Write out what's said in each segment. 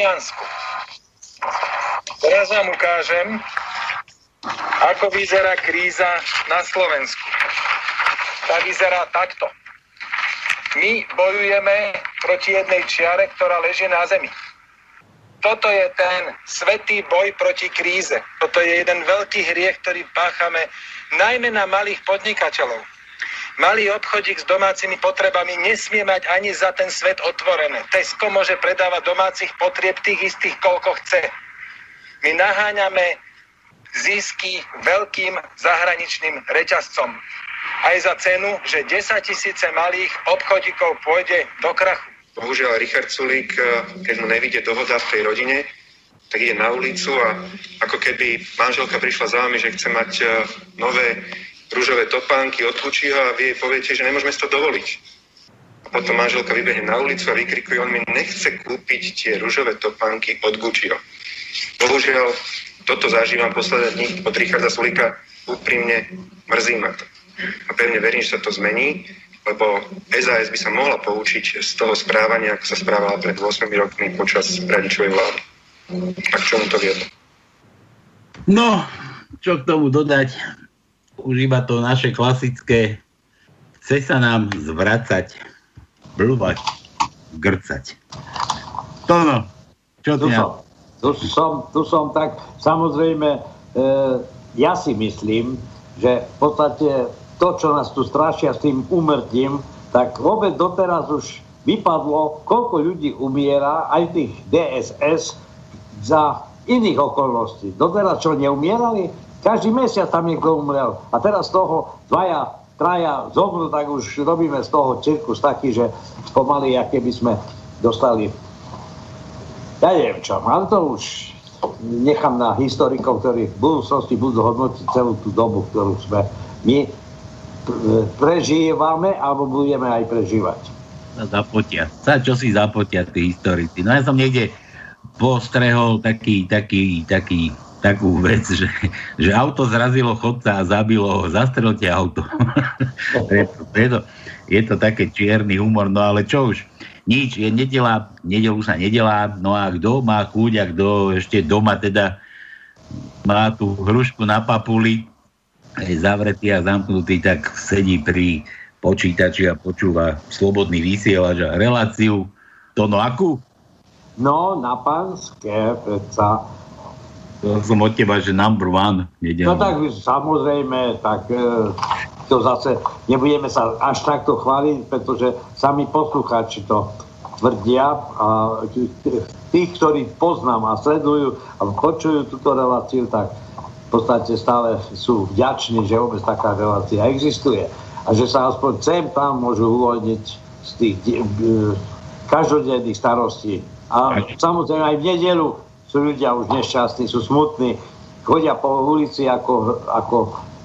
Taliansku. Teraz vám ukážem, ako vyzerá kríza na Slovensku. Tá vyzerá takto. My bojujeme proti jednej čiare, ktorá leží na zemi. Toto je ten svetý boj proti kríze. Toto je jeden veľký hriech, ktorý páchame najmä na malých podnikateľov. Malý obchodík s domácimi potrebami nesmie mať ani za ten svet otvorené. Tesco môže predávať domácich potrieb tých istých, koľko chce. My naháňame zisky veľkým zahraničným reťazcom. Aj za cenu, že 10 tisíce malých obchodíkov pôjde do krachu. Bohužiaľ Richard Sulík, eh, keď mu nevidie dohoda v tej rodine, tak ide na ulicu a ako keby manželka prišla za vami, že chce mať eh, nové rúžové topánky od Gucciho a vy jej poviete, že nemôžeme si to dovoliť. A potom manželka vybehne na ulicu a vykrikuje, on mi nechce kúpiť tie rúžové topánky od Gucciho. Bohužiaľ, toto zažívam posledné dní od Richarda Sulíka, úprimne mrzí ma to. A pevne verím, že sa to zmení, lebo SAS by sa mohla poučiť z toho správania, ako sa správala pred 8 rokmi počas radičovej vlády. A k čomu to viedlo? No, čo k tomu dodať? Už iba to naše klasické chce sa nám zvracať, blúvať, grcať. Tono, čo ty som, tu som, tu som tak, samozrejme, e, ja si myslím, že v podstate to, čo nás tu strašia s tým umrtím, tak vôbec doteraz už vypadlo, koľko ľudí umiera, aj tých DSS, za iných okolností. Doteraz čo, neumierali? Každý mesiac tam niekto umrel. A teraz z toho dvaja, traja zomru, tak už robíme z toho cirkus taký, že pomaly, aké by sme dostali ja neviem čo, ale to už nechám na historikov, ktorí v budúcnosti budú hodnotiť celú tú dobu, ktorú sme my pr- prežívame alebo budeme aj prežívať. Zapotia. Sa čo si zapotia tí historici. No ja som niekde postrehol taký, taký, taký, takú vec, že, že auto zrazilo chodca a zabilo ho, zastrel tie auto. je, to, je, to, je to také čierny humor, no ale čo už, nič, je nedela, nedelu sa nedelá, no a kto má chuť a kto ešte doma teda má tú hrušku na papuli, je zavretý a zamknutý, tak sedí pri počítači a počúva slobodný vysielač a reláciu. To no akú? No, na pánske, predsa. To som od teba, že number one. No tak samozrejme, tak e, to zase nebudeme sa až takto chváliť, pretože sami poslucháči to tvrdia a tých, ktorí poznám a sledujú a počujú túto reláciu, tak v podstate stále sú vďační, že vôbec taká relácia existuje. A že sa aspoň sem tam môžu uvoľniť z tých e, každodenných starostí. A samozrejme aj v nedelu sú ľudia už nešťastní, sú smutní, chodia po ulici ako, ako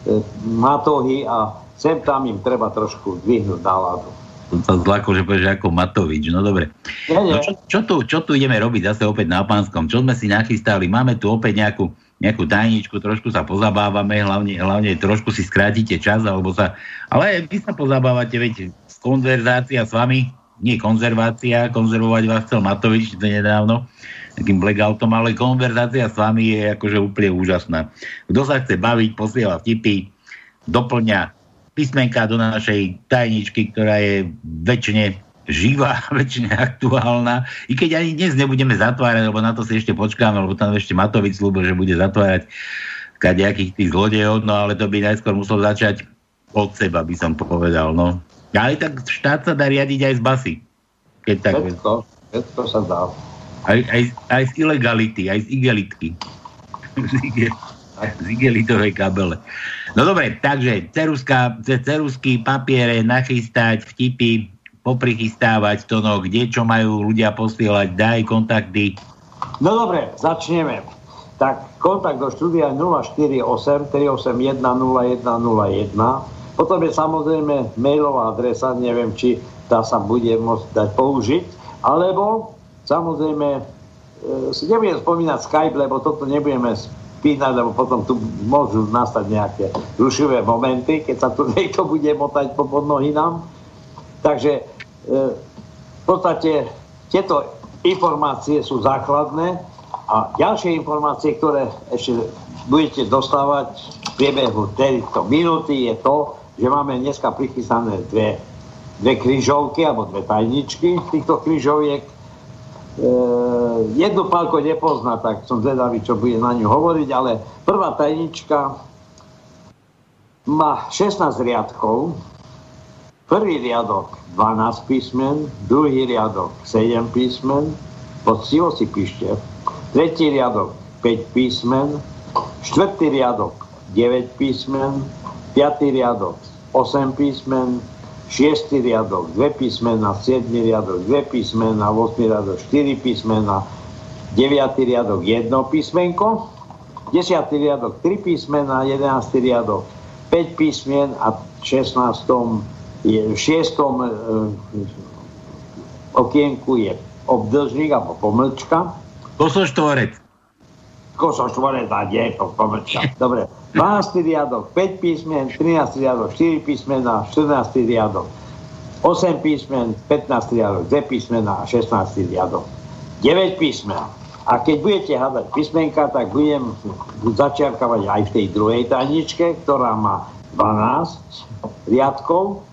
e, matohy a sem tam im treba trošku dvihnúť náladu. Som sa zlako, že povieš ako Matovič. No dobre. Nie, nie. No čo, čo, tu, čo tu ideme robiť zase opäť na pánskom? Čo sme si nachystali? Máme tu opäť nejakú, nejakú tajničku, trošku sa pozabávame, hlavne, hlavne trošku si skrátite čas, alebo sa... Ale vy sa pozabávate, veď konverzácia s vami, nie konzervácia, konzervovať vás chcel Matovič to nedávno, takým blackoutom, ale konverzácia s vami je akože úplne úžasná. Kto sa chce baviť, posiela vtipy, doplňa písmenka do našej tajničky, ktorá je väčšine živá, väčšine aktuálna. I keď ani dnes nebudeme zatvárať, lebo na to si ešte počkáme, lebo tam ešte Matovič slúbil, že bude zatvárať kadejakých tých zlodejov, no ale to by najskôr musel začať od seba, by som povedal, no. Ale tak štát sa dá riadiť aj z basy. Keď tak... Všetko, všetko sa dá. Aj, aj, aj z ilegality, aj z igelitky. z igelitovej kabele. No dobre, takže ceruska, cerusky, papiere, nachystať, vtipy, poprichystávať to, no, kde čo majú ľudia posielať, daj kontakty. No dobre, začneme. Tak kontakt do štúdia 048 381 0101. Potom je samozrejme mailová adresa, neviem, či tá sa bude môcť dať použiť, alebo samozrejme e, si nebudem spomínať Skype, lebo toto nebudeme spínať, lebo potom tu môžu nastať nejaké rušivé momenty, keď sa tu niekto bude motať po podnohy nám. Takže e, v podstate tieto informácie sú základné a ďalšie informácie, ktoré ešte budete dostávať v priebehu tejto minúty je to, že máme dneska prichystané dve, dve kryžovky alebo dve tajničky týchto kryžoviek. E, jednu pálko nepozná, tak som zvedavý, čo bude na ňu hovoriť, ale prvá tajnička má 16 riadkov, prvý riadok 12 písmen, druhý riadok 7 písmen, poctivo si píšte, tretí riadok 5 písmen, štvrtý riadok 9 písmen, 5. riadok 8 písmen, 6. riadok 2 písmena, 7. riadok 2 písmena, 8. riadok 4 písmena, 9. riadok 1 písmenko, 10. riadok 3 písmena, 11. riadok 5 písmen a v 16. Je, v 6. E, okienku je obdržník alebo pomlčka. Kosoštvorec. Kosoštvorec a nie, pomlčka. Dobre. 12. riadok 5 písmen, 13. riadok 4 písmena, 14. riadok 8 písmen, 15. riadok 2 písmena a 16. riadok 9 písmen. A keď budete hľadať písmenka, tak budem začiarkavať aj v tej druhej tajničke, ktorá má 12 riadkov.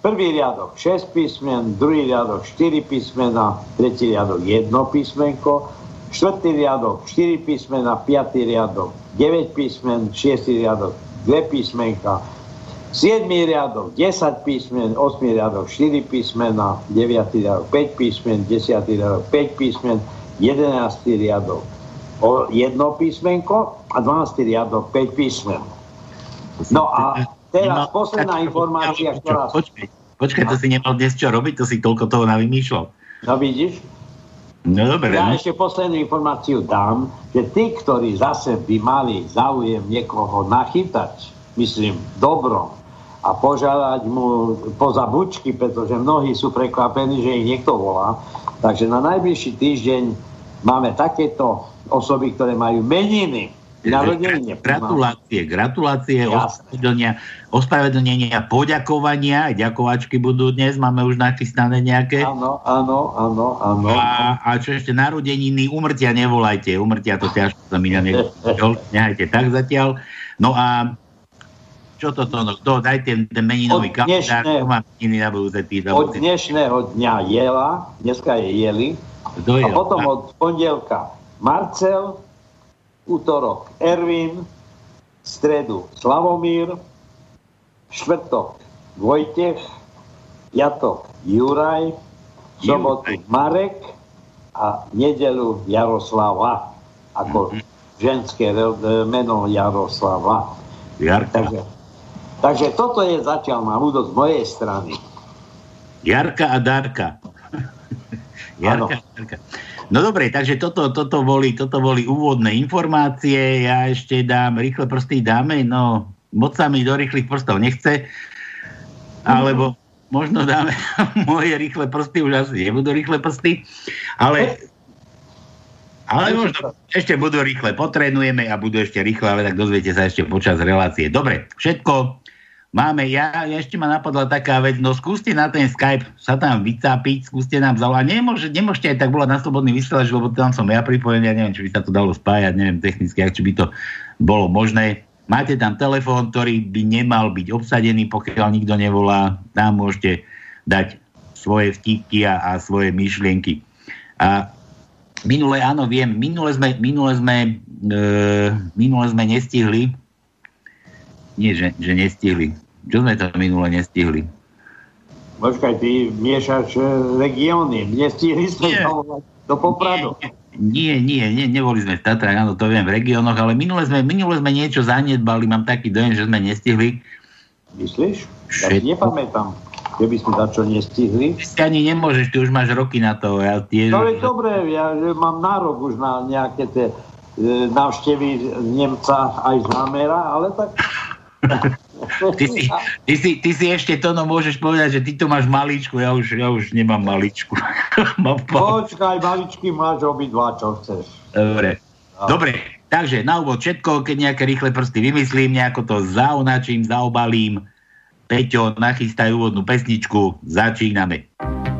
Prvý riadok 6 písmen, druhý riadok 4 písmena, tretí riadok 1 písmenko, štvrtý riadok 4 písmena, piatý riadok 9 písmen, 6 riadok 2 písmenka, 7 riadok 10 písmen, 8 riadok 4 písmena, 9 riadok 5 písmen, 10 riadok 5 písmen, 11 riadok o jedno písmenko a 12 riadok 5 písmen. No a teraz posledná informácia, ktorá... Počkaj, počkaj, to si nemal dnes čo robiť, to si toľko toho navymýšľal. No vidíš? No dobre. Ja no. ešte poslednú informáciu dám, že tí, ktorí zase by mali záujem niekoho nachytať, myslím, dobrom, a požiadať mu poza bučky, pretože mnohí sú prekvapení, že ich niekto volá. Takže na najbližší týždeň máme takéto osoby, ktoré majú meniny. Narodeniny. Gratulácie, gratulácie, ospravedlnenia, ospravedlnenia, poďakovania, ďakovačky budú dnes, máme už nachystané nejaké. Áno, áno, áno, áno. A, a čo ešte narodeniny, umrtia nevolajte, umrtia to ťažko sa mi nehajte tak zatiaľ. No a čo toto, no kto, dajte ten meninový kalendár, kto má meniny na budúce týždeň. Od dnešného dňa Jela, dneska je Jeli, a potom od pondelka Marcel, útorok Ervin, stredu Slavomír, štvrtok Vojtech, piatok Juraj, sobotu Marek a nedelu Jaroslava, ako mm-hmm. ženské meno Jaroslava. Jarka. Takže, takže toto je zatiaľ na údok z mojej strany. Jarka a Darka. Jarka, Jarka. No dobre, takže toto, toto, boli, toto boli úvodné informácie. Ja ešte dám rýchle prsty dáme, no moc sa mi do rýchlych prstov nechce, alebo možno dáme moje rýchle prsty, už asi nebudú rýchle prsty, ale, ale možno ešte budú rýchle, potrenujeme a budú ešte rýchle, ale tak dozviete sa ešte počas relácie. Dobre, všetko Máme, ja, ešte ma napadla taká vec, no skúste na ten Skype sa tam vycápiť, skúste nám zavolať. Nemôže, nemôžete aj tak volať na slobodný vysielač, lebo tam som ja pripojený, ja neviem, či by sa to dalo spájať, neviem technicky, ak či by to bolo možné. Máte tam telefón, ktorý by nemal byť obsadený, pokiaľ nikto nevolá. Tam môžete dať svoje vtipky a, a svoje myšlienky. A minule, áno, viem, minule sme, minule sme, e, minule sme nestihli nie, že, že nestihli. Čo sme to minule nestihli? Počkaj, ty miešaš regióny. Nestihli sme do Popradu. Nie, Nie, nie, neboli sme v Tatrách, áno, to viem, v regiónoch, ale minule sme, minule sme niečo zanedbali, mám taký dojem, že sme nestihli. Myslíš? Ja si nepamätám, keby sme čo nestihli. Ty ani nemôžeš, ty už máš roky na to. Ja tiež... No je dobré, ja že mám nárok už na nejaké tie e, návštevy Nemca aj z Hamera, ale tak Ty si, ty, si, ty si ešte to, no môžeš povedať, že ty to máš maličku, ja už, ja už nemám maličku. Počkaj, maličky máš obidva, čo chceš. Dobre. Dobre, takže na úvod všetko, keď nejaké rýchle prsty vymyslím, nejako to zaonačím, zaobalím. Peťo, nachystaj úvodnú pesničku, začíname. Tak.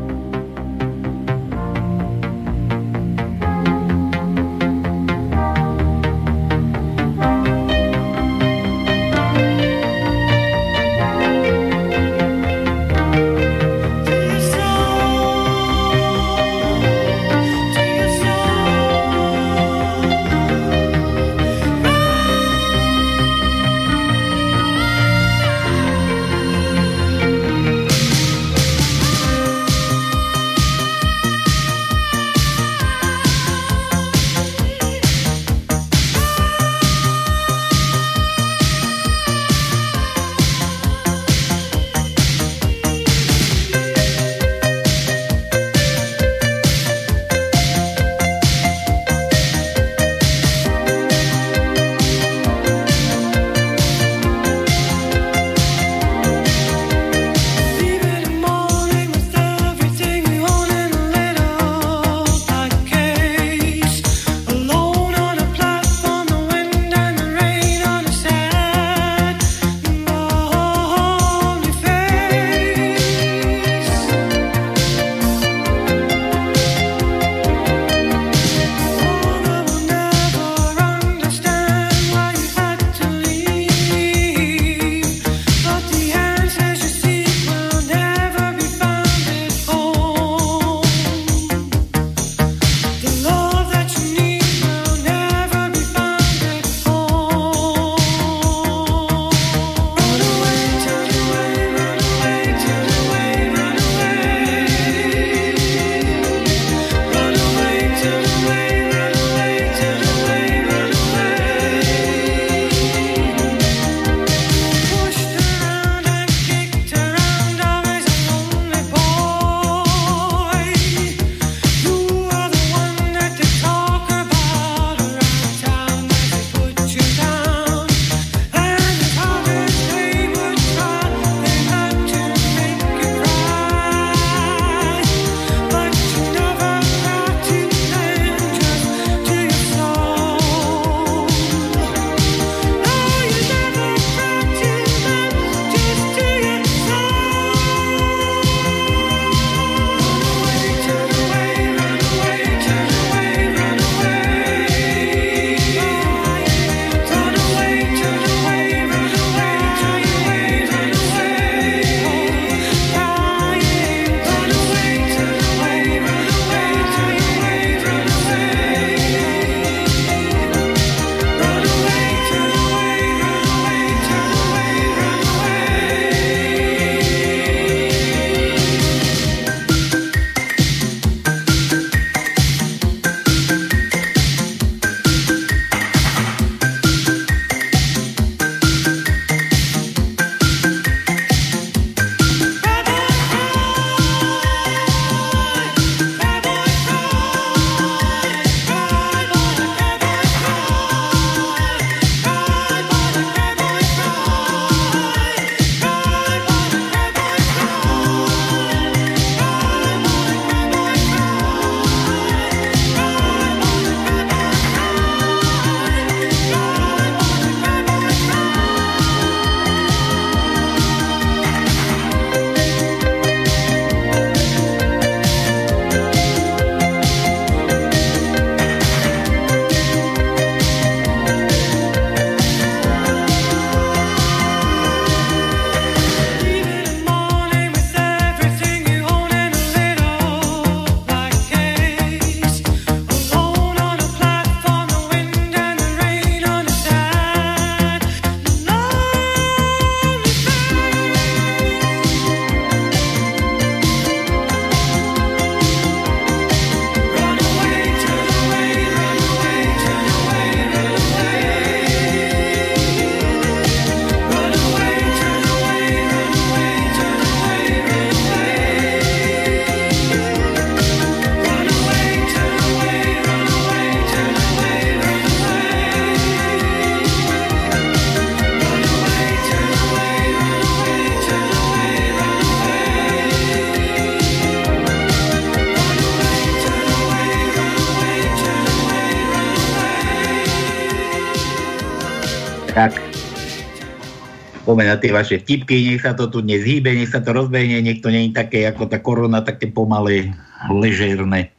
Na tie vaše vtipky, nech sa to tu nezhýbe, nech sa to rozbehne, nech to nie je také ako tá korona, také pomalé, ležérne.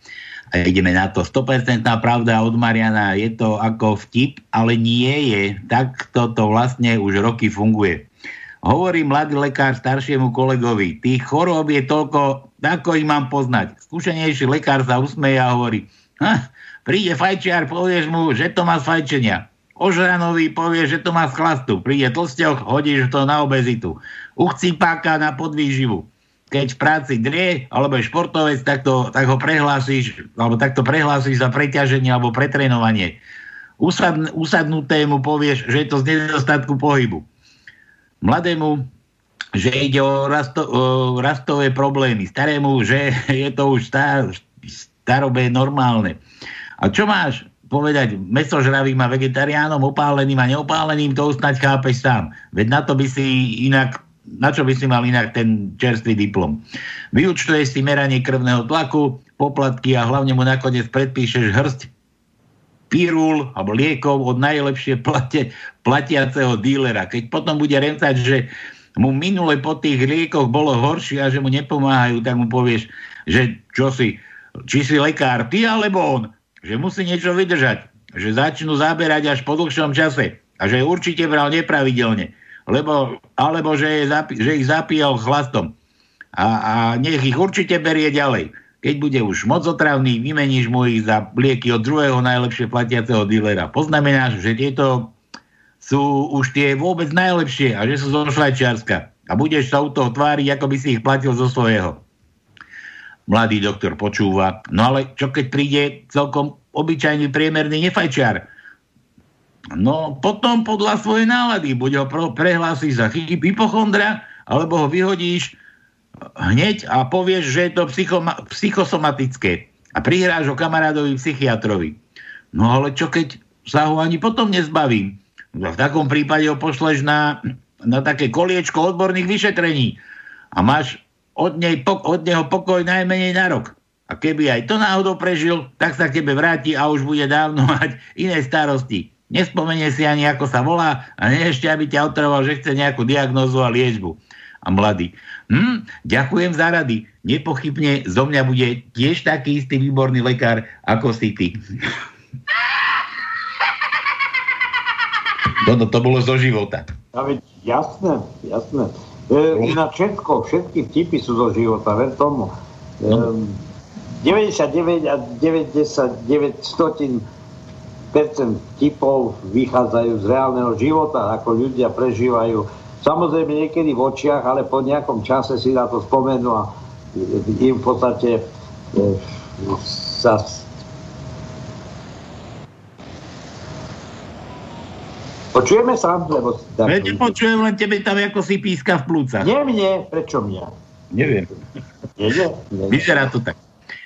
A ideme na to. 100% pravda od Mariana, je to ako vtip, ale nie je. Tak toto vlastne už roky funguje. Hovorí mladý lekár staršiemu kolegovi, tých chorób je toľko, ako ich mám poznať. Skúšenejší lekár sa usmeje a hovorí, príde fajčiar, povieš mu, že to má z fajčenia. Ožranovi povie, že to má z chlastu. Príde tlsťoch, hodíš to na obezitu. U chcipáka na podvýživu. Keď v práci drie, alebo je športovec, tak, to, tak ho prehlásiš, alebo takto prehlásiš za preťaženie alebo pretrénovanie. Usad, usadnutému povieš, že je to z nedostatku pohybu. Mladému, že ide o, rasto, o rastové problémy. Starému, že je to už star, starobé normálne. A čo máš? Povedať mesožravým a vegetariánom, opáleným a neopáleným, to usnať chápeš sám. Veď na to by si inak, na čo by si mal inak ten čerstvý diplom. Vyučtuješ si meranie krvného tlaku, poplatky a hlavne mu nakoniec predpíšeš hrst pirul alebo liekov od najlepšie plate, platiaceho dílera. Keď potom bude remcať, že mu minule po tých liekoch bolo horšie a že mu nepomáhajú, tak mu povieš, že čo si, či si lekár, ty alebo on že musí niečo vydržať, že začnú zaberať až po dlhšom čase a že určite bral nepravidelne, lebo, alebo že, je že ich zapíjal chlastom a, a nech ich určite berie ďalej. Keď bude už moc otravný, vymeníš mu ich za lieky od druhého najlepšie platiaceho dílera. Poznamenáš, že tieto sú už tie vôbec najlepšie a že sú zo Švajčiarska. A budeš sa u toho tváriť, ako by si ich platil zo svojho mladý doktor počúva. No ale čo keď príde celkom obyčajný priemerný nefajčiar? No potom podľa svojej nálady buď ho prehlásiš za hypochondra, alebo ho vyhodíš hneď a povieš, že je to psychosomatické a prihráš ho kamarádovi psychiatrovi. No ale čo keď sa ho ani potom nezbavím? No, v takom prípade ho pošleš na, na také koliečko odborných vyšetrení a máš od, nej, od neho pokoj najmenej na rok. A keby aj to náhodou prežil, tak sa k tebe vráti a už bude dávno mať iné starosti. Nespomenie si ani, ako sa volá a nie ešte, aby ťa otrval, že chce nejakú diagnózu a liečbu. A mladý. Hm, ďakujem za rady. Nepochybne zo mňa bude tiež taký istý výborný lekár, ako si ty. Toto to bolo zo života. Ja, jasné, jasné. E, na všetko, všetky vtipy sú zo života, ver tomu. E, 99 a 99 stotín percent vtipov vychádzajú z reálneho života, ako ľudia prežívajú. Samozrejme niekedy v očiach, ale po nejakom čase si na to spomenú a im v podstate e, sa Počujeme sa? Lebo... Ja nepočujem, len tebe tam ako si píska v plúcach. Nie mne, prečo mňa? Neviem. Nie. Vyzerá to tak.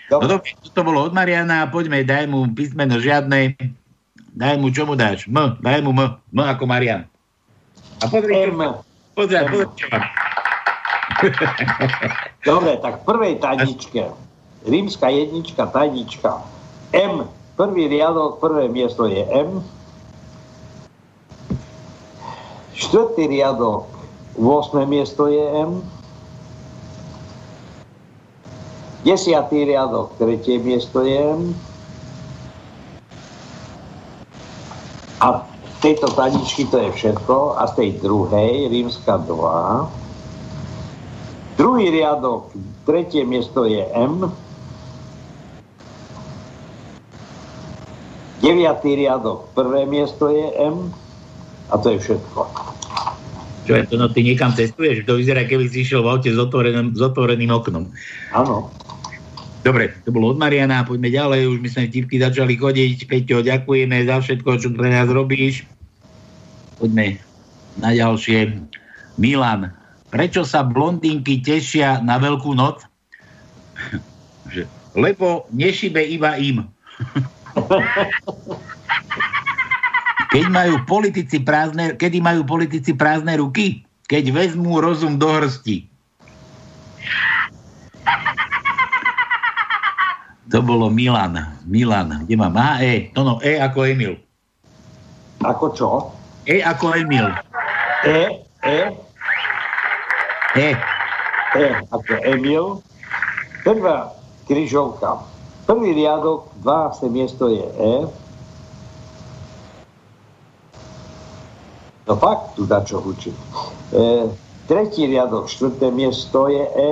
Dobre. No dobre, to bolo od Mariana, poďme, daj mu písmeno žiadne. Daj mu, čo mu dáš? M, daj mu M, M ako Marian. A pozri, M. Pozri. Dobre, tak v prvej tajničke, rímska jednička, tajnička, M, prvý riadok, prvé miesto je M, Štvrtý riadok, 8. miesto je M. Desiatý riadok, tretie miesto je M. A tejto taničky to je všetko. A z tej druhej, rímska 2. Druhý riadok, tretie miesto je M. Deviatý riadok, prvé miesto je M. A to je všetko. Čo je to, no ty niekam cestuješ? To vyzerá, keby si išiel v aute s otvoreným, s otvoreným oknom. Áno. Dobre, to bolo od Mariana, poďme ďalej, už my sme vtipky začali chodiť. Peťo, ďakujeme za všetko, čo pre nás robíš. Poďme na ďalšie. Milan, prečo sa blondinky tešia na veľkú noc? Lebo nešibe iba im. Keď majú politici prázdne, kedy majú politici prázdne ruky? Keď vezmú rozum do hrsti. To bolo Milan. Milan. Kde mám? Aha, E. To no, E ako Emil. Ako čo? E ako Emil. E, E, E. E ako Emil. Prvá križovka. Prvý riadok, 12. miesto je E. No fakt, tu dá čo hučí. E, tretí riadok, štvrté miesto je E.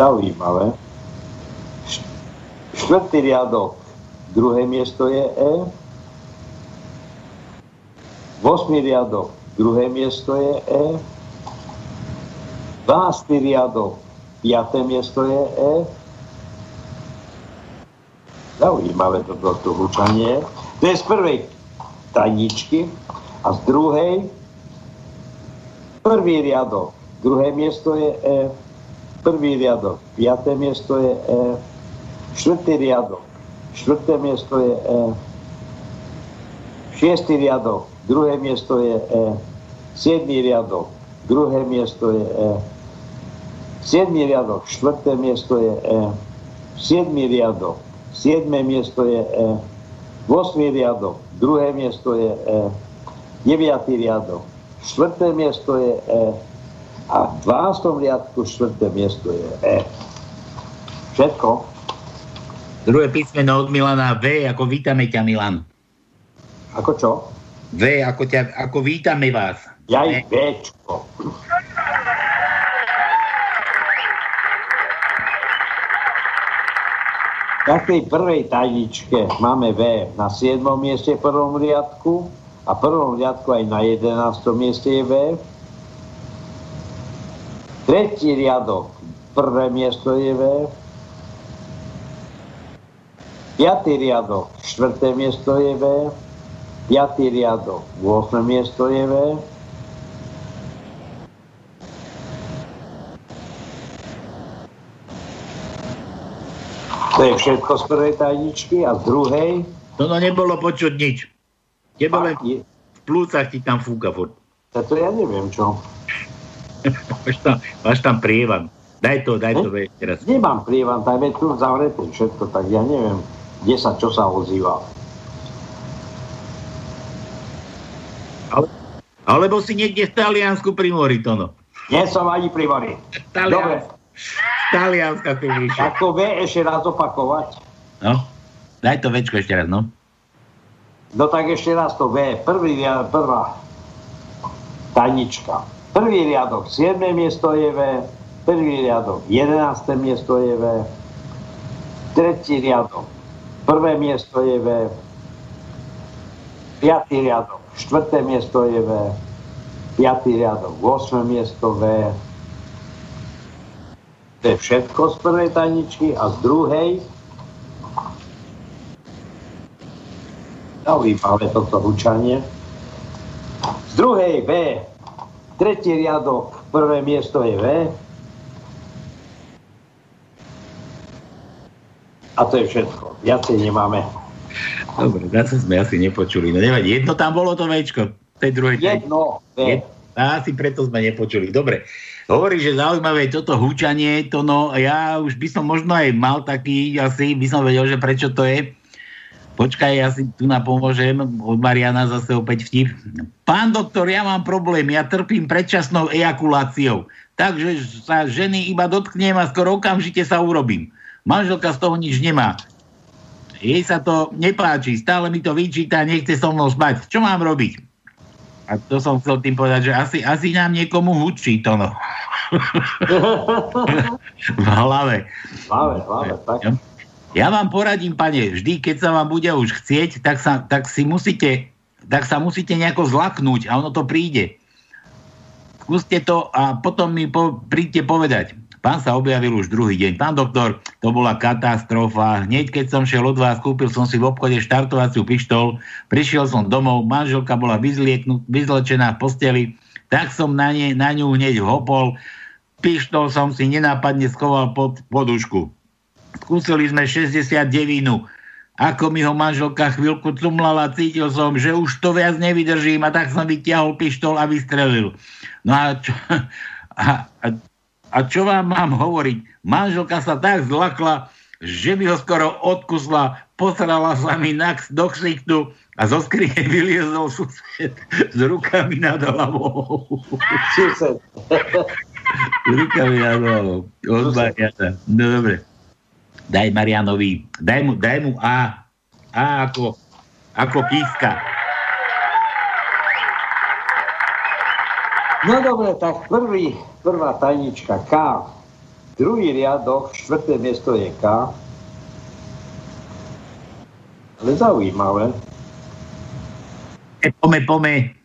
Zaujímavé. Štvrtý riadok, druhé miesto je E. Vosmý riadok, druhé miesto je E. 12. riadok, piaté miesto je E. Zaujímavé toto tu hučanie. To je z prvej tajničky a z druhej prvý riadok, druhé miesto je E. Prvý riadok, piaté miesto je E. Štvrtý riadok, štvrté miesto je E. Šiestý riadok, druhé miesto je E. Siedmý riadok, druhé miesto je E. Siedmý riadok, štvrté miesto je E. Siedmý riadok, siedme miesto je E. Vosmý riadok, druhé miesto je E. Deviatý riadok, štvrté miesto je E. A v 12. riadku štvrté miesto je E. Všetko. Druhé písmeno od Milana V, ako vítame ťa, Milan. Ako čo? V, ako, ťa, ako vítame vás. Ja Ne? ich Tej prvej tajničke máme V na 7. mieste v prvom riadku a v prvom riadku aj na 11. mieste je V. Tretí riadok, prvé miesto je V. Piatý riadok, štvrté miesto je V. Piatý riadok, 8. miesto je V. To je všetko z prvej tajničky a z druhej To no nebolo počuť nič. Tebe len je, v plúcach ti tam fúka furt. to ja neviem čo. Máš tam, máš tam prievan. Daj to, daj to Hm? ve, teraz. Nemám prievan, tak je tu zavreté všetko, tak ja neviem, kde sa, čo sa ozýva. Alebo si niekde v Taliansku pri mori, to no. Nie som ani pri mori. Dobre, Talianska. Tu vyššie. ako V ešte raz opakovať. No. Daj to večko ešte raz, no. No tak ešte raz to V. Prvý riadok, prvá tajnička. Prvý riadok, 7. miesto je V. Prvý riadok, 11. miesto je V. Tretí riadok, prvé miesto je V. Piatý riadok, štvrté miesto je V. Piatý riadok, 8. miesto V. To je všetko z prvej tajničky a z druhej Zaujímavé toto hučanie. Z druhej V, tretí riadok, prvé miesto je V. A to je všetko. Viacej nemáme. Dobre, zase sme asi nepočuli. No nevadí, jedno tam bolo to večko. Tej druhej. Jedno V. Asi preto sme nepočuli. Dobre. Hovorí, že zaujímavé je toto húčanie, to no, ja už by som možno aj mal taký, asi by som vedel, že prečo to je. Počkaj, ja si tu napomôžem. Od Mariana zase opäť vtip. Pán doktor, ja mám problém. Ja trpím predčasnou ejakuláciou. Takže sa ženy iba dotknem a skoro okamžite sa urobím. Manželka z toho nič nemá. Jej sa to nepáči. Stále mi to vyčíta, nechce so mnou spať. Čo mám robiť? A to som chcel tým povedať, že asi, asi nám niekomu hučí to no. v hlave. Hlave, hlave, tak. Ja vám poradím, pane, vždy, keď sa vám bude už chcieť, tak sa, tak si musíte, tak sa musíte nejako zlaknúť a ono to príde. Skúste to a potom mi po, príďte povedať. Pán sa objavil už druhý deň. Pán doktor, to bola katastrofa. Hneď keď som šiel od vás, kúpil som si v obchode štartovaciu pištol, prišiel som domov, manželka bola vyzlečená v posteli, tak som na, ne, na ňu hneď hopol, pištol som si nenápadne schoval pod podušku. Skúsili sme 69. Ako mi ho manželka chvíľku tlumlala, cítil som, že už to viac nevydržím a tak som vyťahol pištol a vystrelil. No a čo, a, a, a čo vám mám hovoriť? Manželka sa tak zlakla, že mi ho skoro odkusla, posrala sa mi na, do ksichtu a zo skrine vyliezol sused s rukami nad hlavou. Sused. s rukami nad hlavou. Od Mariana. No dobre. Daj Marianovi, daj mu, daj mu A. A ako, ako píska. No dobre, tak prvý, prvá tajnička K. Druhý riadok, štvrté miesto je K. Ale zaujímavé. E, pome, pome.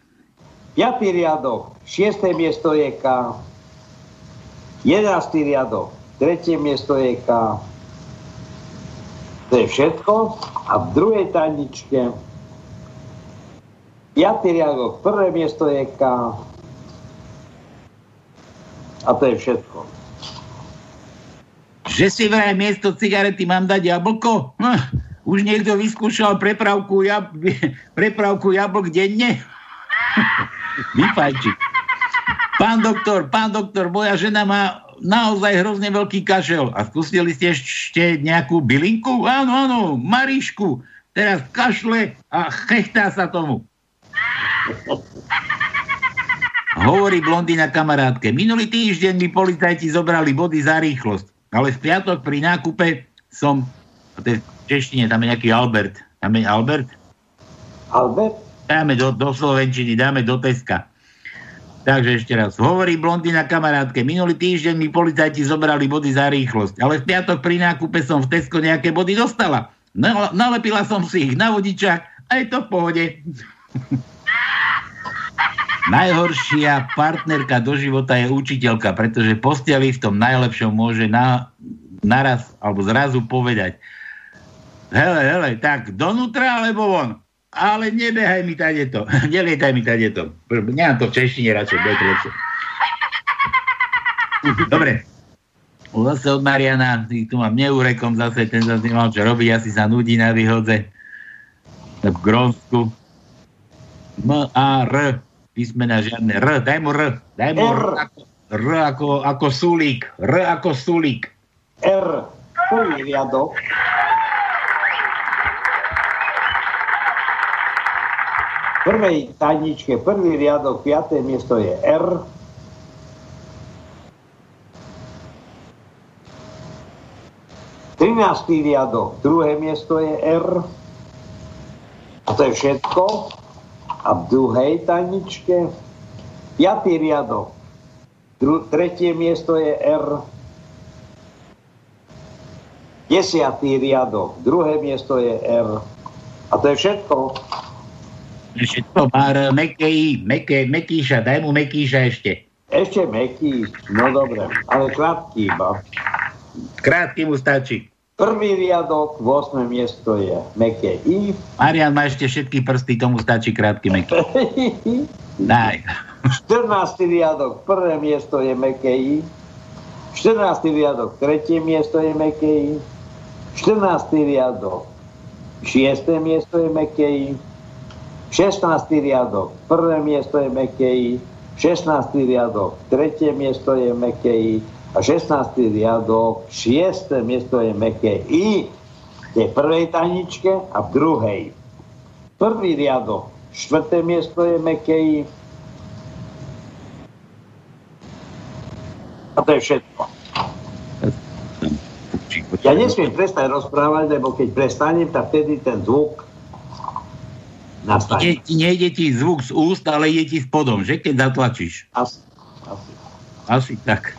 Piatý riadok, šiesté miesto je K. Jedenáctý riadok, tretie miesto je K. To je všetko. A v druhej tajničke piatý riadok, prvé miesto je K. A to je všetko. Že si vraj miesto cigarety mám dať jablko? Hm, už niekto vyskúšal prepravku, jab, prepravku jablk denne? Vyfajči. Pán doktor, pán doktor, moja žena má naozaj hrozne veľký kašel. A skúsili ste ešte nejakú bylinku? Áno, áno, Marišku. Teraz kašle a chechtá sa tomu. Hovorí blondína kamarátke. Minulý týždeň mi policajti zobrali body za rýchlosť, ale v piatok pri nákupe som, a to je v češtine, tam je nejaký Albert. Tam je Albert? Albert? Dáme do, do Slovenčiny, dáme do Teska. Takže ešte raz. Hovorí blondína kamarátke. Minulý týždeň mi policajti zobrali body za rýchlosť, ale v piatok pri nákupe som v Tesko nejaké body dostala. Nalepila som si ich na vodičák a je to v pohode. Najhoršia partnerka do života je učiteľka, pretože posteli v tom najlepšom môže na, naraz alebo zrazu povedať hele, hele, tak donútra alebo von? Ale nebehaj mi to. Nelietaj mi to. Nemám to v češtine radšej, bude to lepšie. Dobre. Zase od Mariana, tu mám neurekom zase, ten zase nemal čo robiť, asi sa nudí na výhodze. V Grónsku. M-A-R písmena žiadne. R, daj mu R. Daj mu R, R ako, R ako, ako sulík. R ako sulík. R, prvý riadok. prvej tajničke, prvý riadok, piaté miesto je R. Trináctý riadok, druhé miesto je R. A to je všetko. A v druhej tajničke piatý riadok. Dru- tretie miesto je R. Desiatý riadok. Druhé miesto je R. A to je všetko. Všetko má mekej, meké, mekýša. Daj mu mekýša ešte. Ešte meký. No dobre. Ale krátky iba. Krátky mu stačí. Prvý riadok, 8. miesto je meké I. Marian má ešte všetky prsty, tomu stačí krátky meké. Daj. 14. riadok, prvé miesto je meké I. 14. riadok, tretie miesto je meké I. 14. riadok, 6. miesto je meké I. 16. riadok, prvé miesto je meké I. 16. riadok, tretie miesto je meké I a 16. riadok, 6. miesto je meké I, je v prvej tajničke a v druhej. Prvý riadok, 4. miesto je meké I, a to je všetko. Ja nesmiem prestať rozprávať, lebo keď prestanem, tak vtedy ten zvuk nastane. Ti nejde ti zvuk z úst, ale ide ti spodom, že? Keď zatlačíš. Asi. Asi. Tak.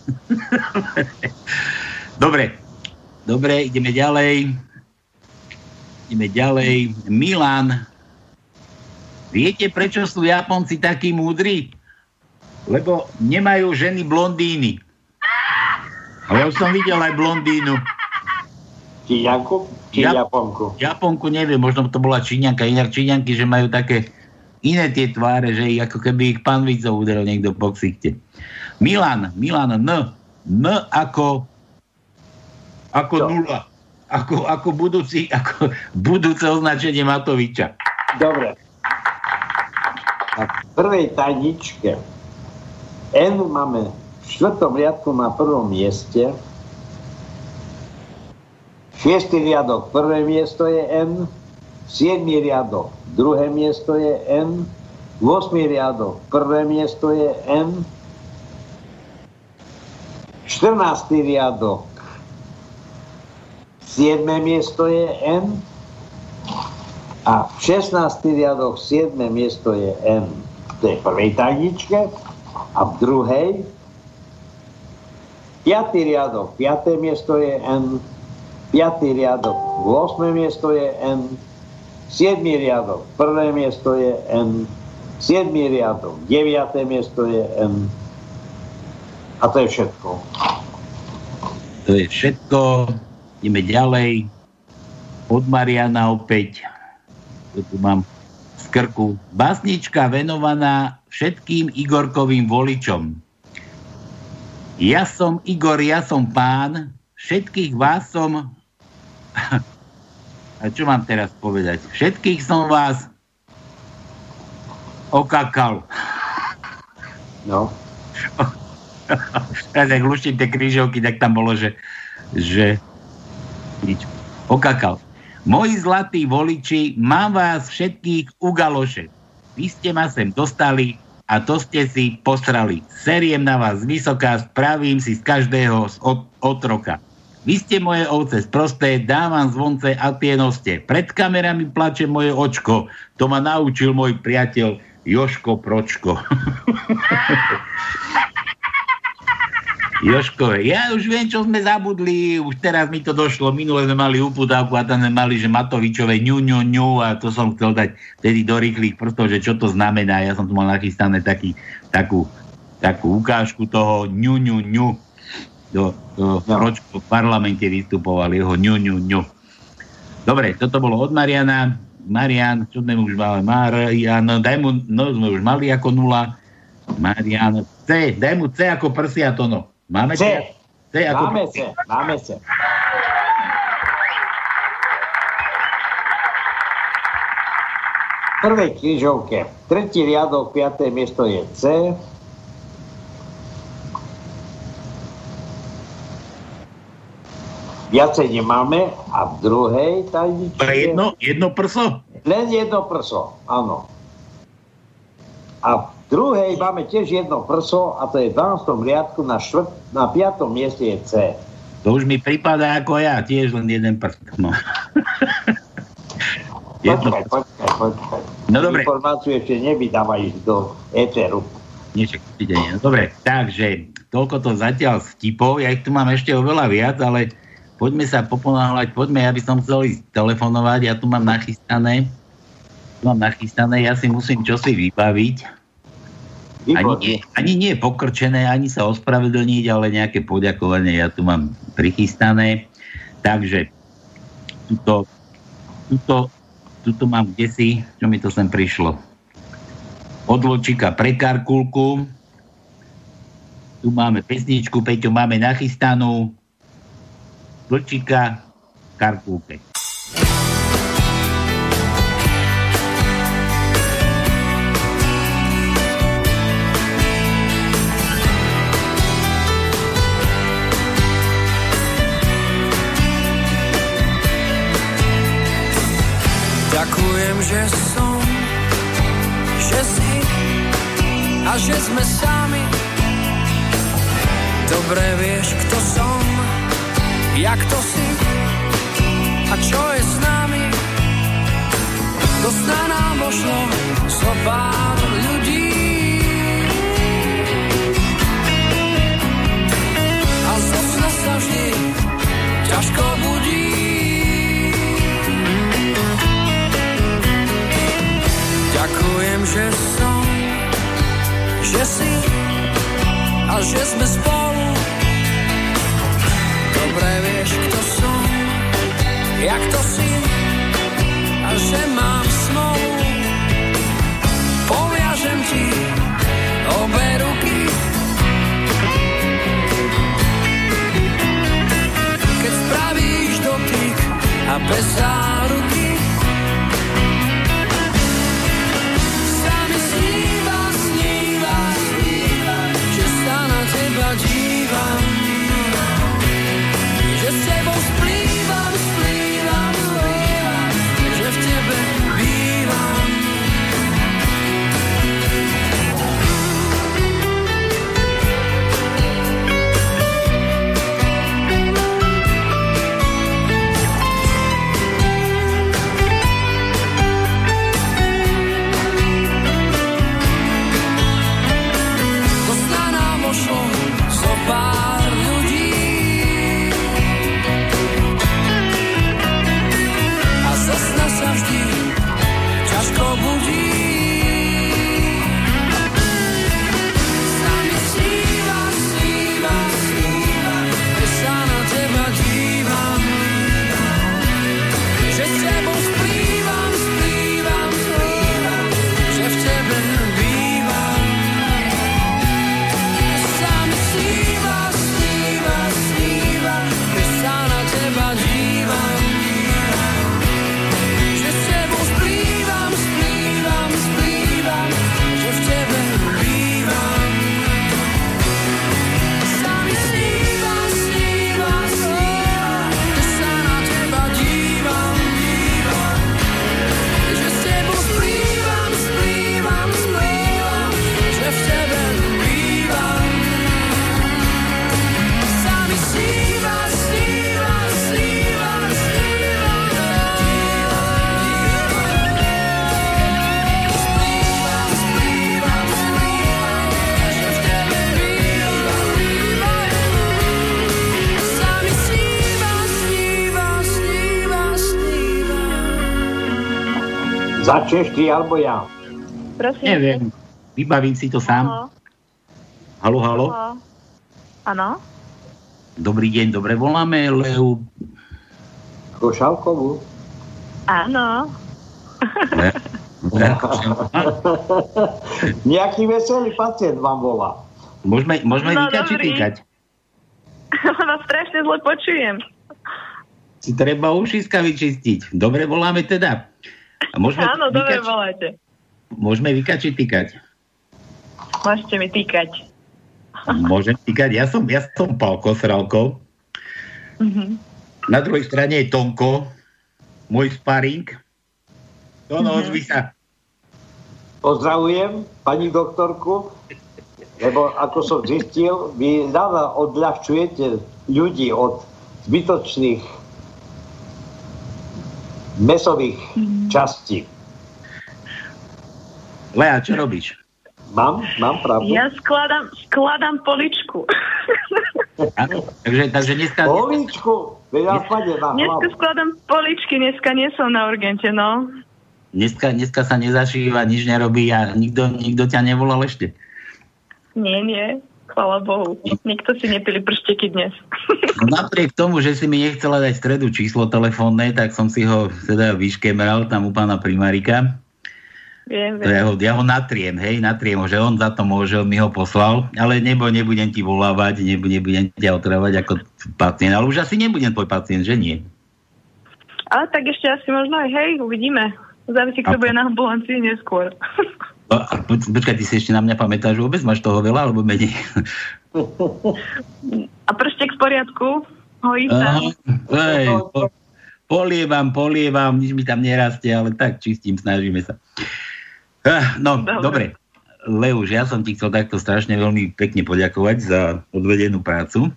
Dobre. Dobre, ideme ďalej. Ideme ďalej. Milan. Viete, prečo sú Japonci takí múdri? Lebo nemajú ženy blondíny. Ale ja už som videl aj blondínu. Číňanku? Či Jap- Japonku? Japonku neviem, možno to bola Číňanka. Inak Číňanky, že majú také iné tie tváre, že ich ako keby ich pán Vicov udelil niekto po ksichte. Milan, Milan N. N ako, ako Čo? nula. Ako, ako, budúci, ako budúce označenie Matoviča. Dobre. Tak v prvej tajničke N máme v štvrtom riadku na prvom mieste. Šiestý riadok, prvé miesto je N, siedmý riadok, druhé miesto je N, 8. riadok, prvé miesto je N, 14. riadok, 7. miesto je N a v 16. riadok 7. miesto je je v prvej tajničke a v druhej 5. riadok, 5. miesto je N, 5. riadok, 8. miesto je N, 7. riadok, 1. miesto je N, 7. riadok, 9. miesto je N, a to je všetko. To je všetko. Ideme ďalej. Od Mariana opäť. To tu mám z krku. Básnička venovaná všetkým Igorkovým voličom. Ja som Igor, ja som pán, všetkých vás som... A čo mám teraz povedať? Všetkých som vás okakal. No. Teraz ak luštím tie krížovky, tak tam bolo, že, že nič. Okakal. Moji zlatí voliči, mám vás všetkých u galoše. Vy ste ma sem dostali a to ste si posrali. Seriem na vás vysoká, spravím si z každého z otroka. Vy ste moje ovce sprosté, dávam zvonce a tie noste. Pred kamerami plače moje očko. To ma naučil môj priateľ Joško Pročko. Joško, ja už viem, čo sme zabudli, už teraz mi to došlo, minule sme mali uputávku a tam sme mali, že Matovičové ňu, ňu, ňu a to som chcel dať tedy do rýchlych prstov, že čo to znamená. Ja som tu mal nachystané taký, takú, takú ukážku toho ňu, ňu, ňu. Do, do no. Ročko v parlamente vystupoval jeho ňu, ňu, ňu. Dobre, toto bolo od Mariana. Marian, čo sme už mali? Marian, daj mu, no sme už mali ako nula. Marian, C, daj mu C ako prsia to no. Máme C. C ako... Máme C, máme C. Prvej križovke, tretí riadok, piaté miesto je C. Viacej nemáme a v druhej tajničke... Jedno, jedno prso? Len jedno prso, áno. A druhej máme tiež jedno prso a to je v 12. riadku na, švrt, na 5. mieste je C. To už mi prípada ako ja, tiež len jeden prst. No. počkaj, počkaj, počkaj. No dobre. Informáciu ešte nevydávajú do éteru. Niečo, no, dobre, takže toľko to zatiaľ vtipov, ja ich tu mám ešte oveľa viac, ale poďme sa poponáhľať, poďme, ja by som chcel ísť telefonovať, ja tu mám nachystané, tu mám nachystané, ja si musím čosi vybaviť, ani nie, ani nie pokrčené, ani sa ospravedlniť, ale nejaké poďakovanie ja tu mám prichystané. Takže tuto, tuto, tuto mám kde si, čo mi to sem prišlo. Od Ločika pre Karkulku. Tu máme pesničku, Peťo, máme nachystanú. Vlčika, Karkulke. Ďakujem, že som, že si a že sme sami. Dobre vieš, kto som, jak to si a čo je s nami. To sna nám možno so pár ľudí. A zo sna sa vždy ťažko Ďakujem, že som, že si a že sme spolu. Dobre vieš, kto som, jak to si a že mám smolu. Poviažem ti obe ruky, keď spravíš dotyk a bez záruky Začneš ty alebo ja? Prosím. Neviem, vybavím si to sám. Halo, halo. Áno. Dobrý deň, dobre voláme Leu. Košalkovú? Áno. Le, Nejaký veselý pacient vám volá. môžeme môžeme No, vykať či týkať? Vás strašne zle počujem. Si treba ušiska vyčistiť. Dobre voláme teda. A môžeme Áno, dobre vykať, voláte. môžeme vykať či týkať? Môžete mi týkať. Môžem týkať. Ja som, ja som Palko Sralko. Mhm. Na druhej strane je Tonko, môj sparing. To no, ozvi sa. Pozdravujem pani doktorku, lebo ako som zistil, vy rada odľahčujete ľudí od zbytočných mesových častí. Lea, čo robíš? Mám? Mám pravdu? Ja skladám, skladám poličku. Áno? Takže, takže dneska... Poličku! Veď Dneska skladám poličky, dneska nie som na urgente, no. Dneska, dneska sa nezašíva, nič nerobí a nikto, nikto ťa nevolal ešte. Nie, nie. Chvala Bohu. Nikto si nepili pršteky dnes. No napriek tomu, že si mi nechcela dať stredu číslo telefónne, tak som si ho teda vyškemral tam u pána primárika. Viem, To ja, ho, ja ho natriem, hej, natriem ho, že on za to môže, on mi ho poslal, ale nebo nebudem ti volávať, nebu, nebudem ťa otravať ako pacient, ale už asi nebudem tvoj pacient, že nie? Ale tak ešte asi možno aj hej, uvidíme. Závisí, kto bude na ambulancii neskôr. No, a počkaj, ty si ešte na mňa pamätáš vôbec? Máš toho veľa alebo menej? A prštek v poriadku? Hojí sa. Hej, po, polievam, polievam, nič mi tam nerastie, ale tak čistím, snažíme sa. Ah, no, Dobre. dobre. Leuš, ja som ti chcel takto strašne veľmi pekne poďakovať za odvedenú prácu.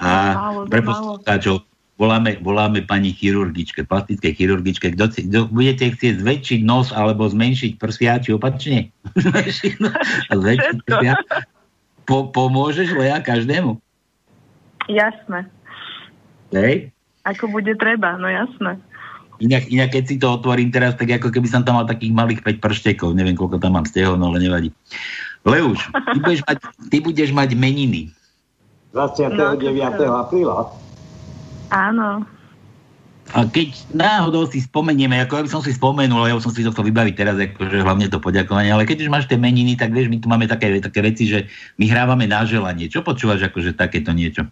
A pre poslucháčov voláme, voláme pani chirurgičke, plastickej chirurgičke. Kto, si- kto budete chcieť zväčšiť nos alebo zmenšiť prsia, či opačne? Nos a zväčšiť prsia. Po, pomôžeš, Lea, každému? Jasné. Hej? Ako bude treba, no jasné. Inak, inak keď si to otvorím teraz, tak ako keby som tam mal takých malých 5 prštekov. Neviem, koľko tam mám stehov, no ale nevadí. Leuš, ty budeš mať, ty budeš mať meniny. 29. No, apríla. Áno. A keď náhodou si spomenieme, ako ja by som si spomenul, ja som si to chcel vybaviť teraz, akože hlavne to poďakovanie, ale keď už máš tie meniny, tak vieš, my tu máme také, také veci, že my hrávame na želanie. Čo počúvaš akože takéto niečo?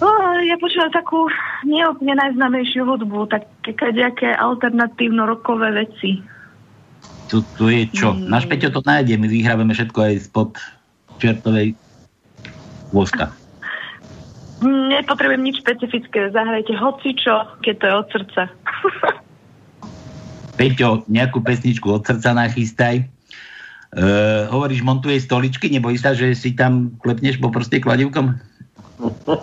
O, ja počúvam takú neúplne najznámejšiu hudbu, také kadejaké alternatívno-rokové veci. Tu, tu je čo? Mm. Náš Peťo to nájde, my vyhrávame všetko aj spod čertovej voska. Nepotrebujem nič špecifické, zahrajte hocičo, keď to je od srdca. Peťo, nejakú pesničku od srdca nachystaj. Uh, hovoríš, montuješ stoličky, nebojíš sa, že si tam klepneš po prste kladivkom?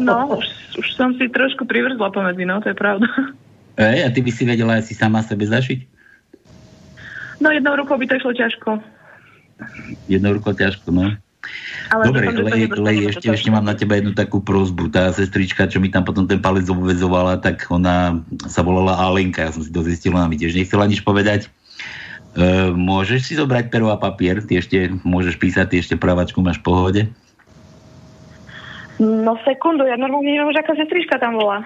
No, už, už som si trošku privrzla pomedzi, no, to je pravda. Ej, a ty by si vedela aj si sama sebe zašiť? No, jednou rukou by to išlo ťažko. Jednou rukou ťažko, no. Ale Dobre, dúfam, že to Lej, nedostaneme Lej, do ešte, ešte mám na teba jednu takú prozbu. Tá sestrička, čo mi tam potom ten palec obvezovala, tak ona sa volala Alenka. Ja som si to zistil, ona mi tiež nechcela nič povedať. E, môžeš si zobrať pero a papier? Ty ešte môžeš písať, ty ešte pravačku máš v pohode? No sekundu, ja normálne neviem už, aká sestrička tam bola.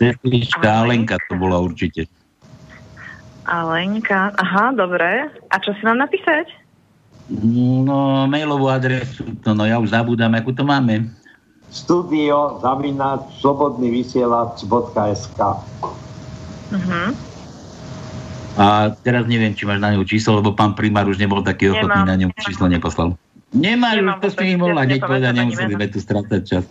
Sestrička Alenka to bola určite. Alenka, aha, dobre. A čo si mám napísať? No, mailovú adresu, to no ja už zabúdam, akú to máme. Studio zavináč slobodnyvysielač.sk Mhm. A teraz neviem, či máš na ňu číslo, lebo pán primár už nebol taký ochotný, Nemám, na ňom číslo neposlal. Nemáš, už Nemám to si mohla ja hneď povedať, nepamätám ani nemuseli sme tu strácať čas.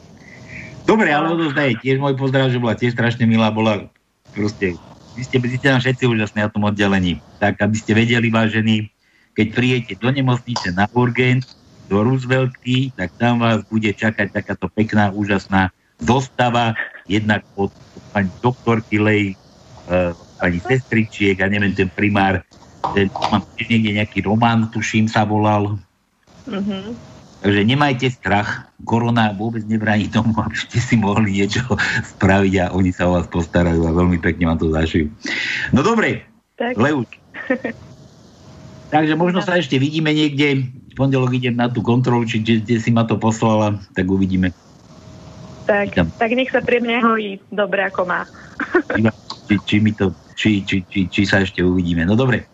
Dobre, ale odozdaj, tiež môj pozdrav, že bola tiež strašne milá, bola proste, vy ste, vy ste tam všetci úžasní na tom oddelení. Tak, aby ste vedeli, vážení, keď prijete do nemocnice na urgent, do Rooseveltky, tak tam vás bude čakať takáto pekná, úžasná zostava, jednak od, od pani doktorky Lej, uh, pani sestričiek a neviem, ten primár, ten, mám tiež niekde nejaký román, tuším, sa volal. Mhm. Takže nemajte strach. Korona vôbec nebráni tomu, aby ste si mohli niečo spraviť a oni sa o vás postarajú a veľmi pekne vám to zašijú. No dobre, Tak. Leuč. Takže možno sa ešte vidíme niekde. V pondelok idem na tú kontrolu, či kde, si ma to poslala, tak uvidíme. Tak, tak nech sa pri mne hojí dobre ako má. Či, či, mi to, či, či, či, či sa ešte uvidíme. No dobre.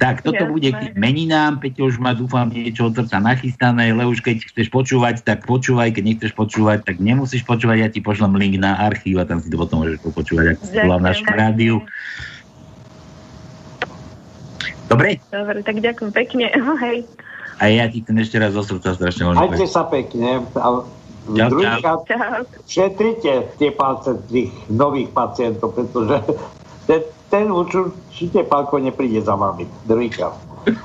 Tak, toto Jasné. bude k meninám. Peťo už má, dúfam, niečo od srdca nachystané. Leuš, keď chceš počúvať, tak počúvaj. Keď nechceš počúvať, tak nemusíš počúvať. Ja ti pošlem link na archív a tam si to potom môžeš popočúvať, ak si v našom rádiu. Dobre? Dobre, tak ďakujem pekne. Hej. A ja ti chcem ešte raz zo srdca strašne veľmi Majte sa pekne. A Čau, druhýkrát Čau. šetrite tie palce tých nových pacientov, pretože ten, ten určite pálko nepríde za vami. Druhýkrát.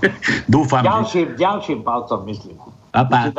Dúfam, že... Ďalším, ďalším palcom myslím. Pa, pa.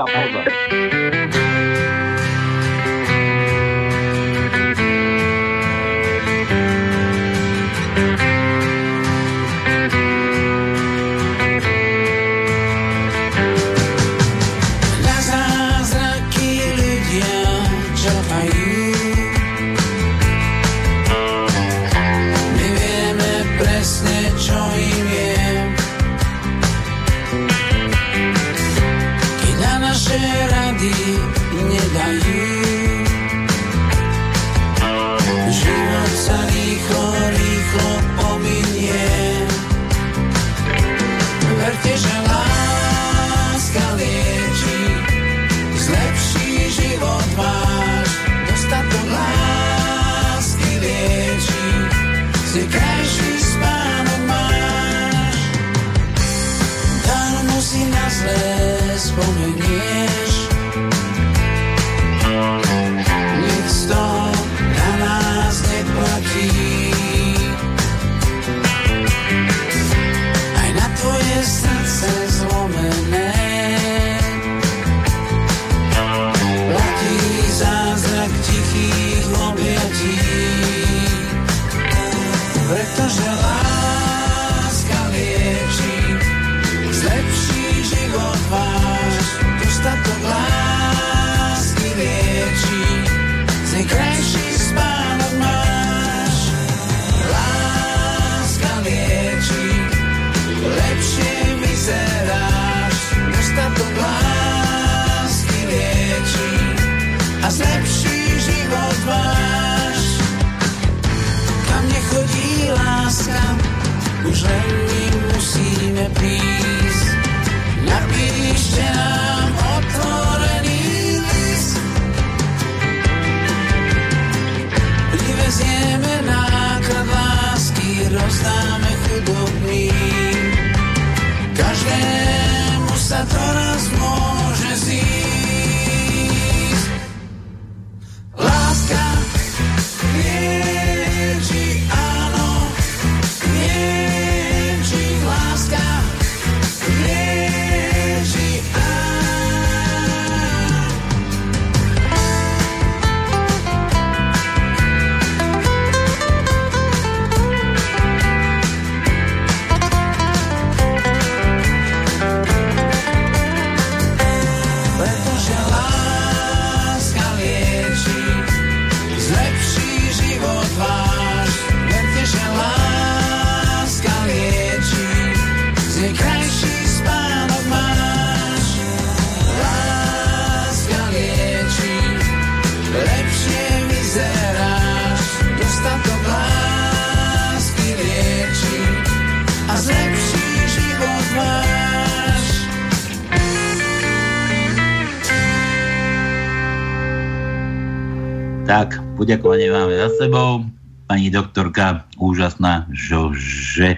Poďakovanie máme za sebou. Pani doktorka, úžasná, že, že,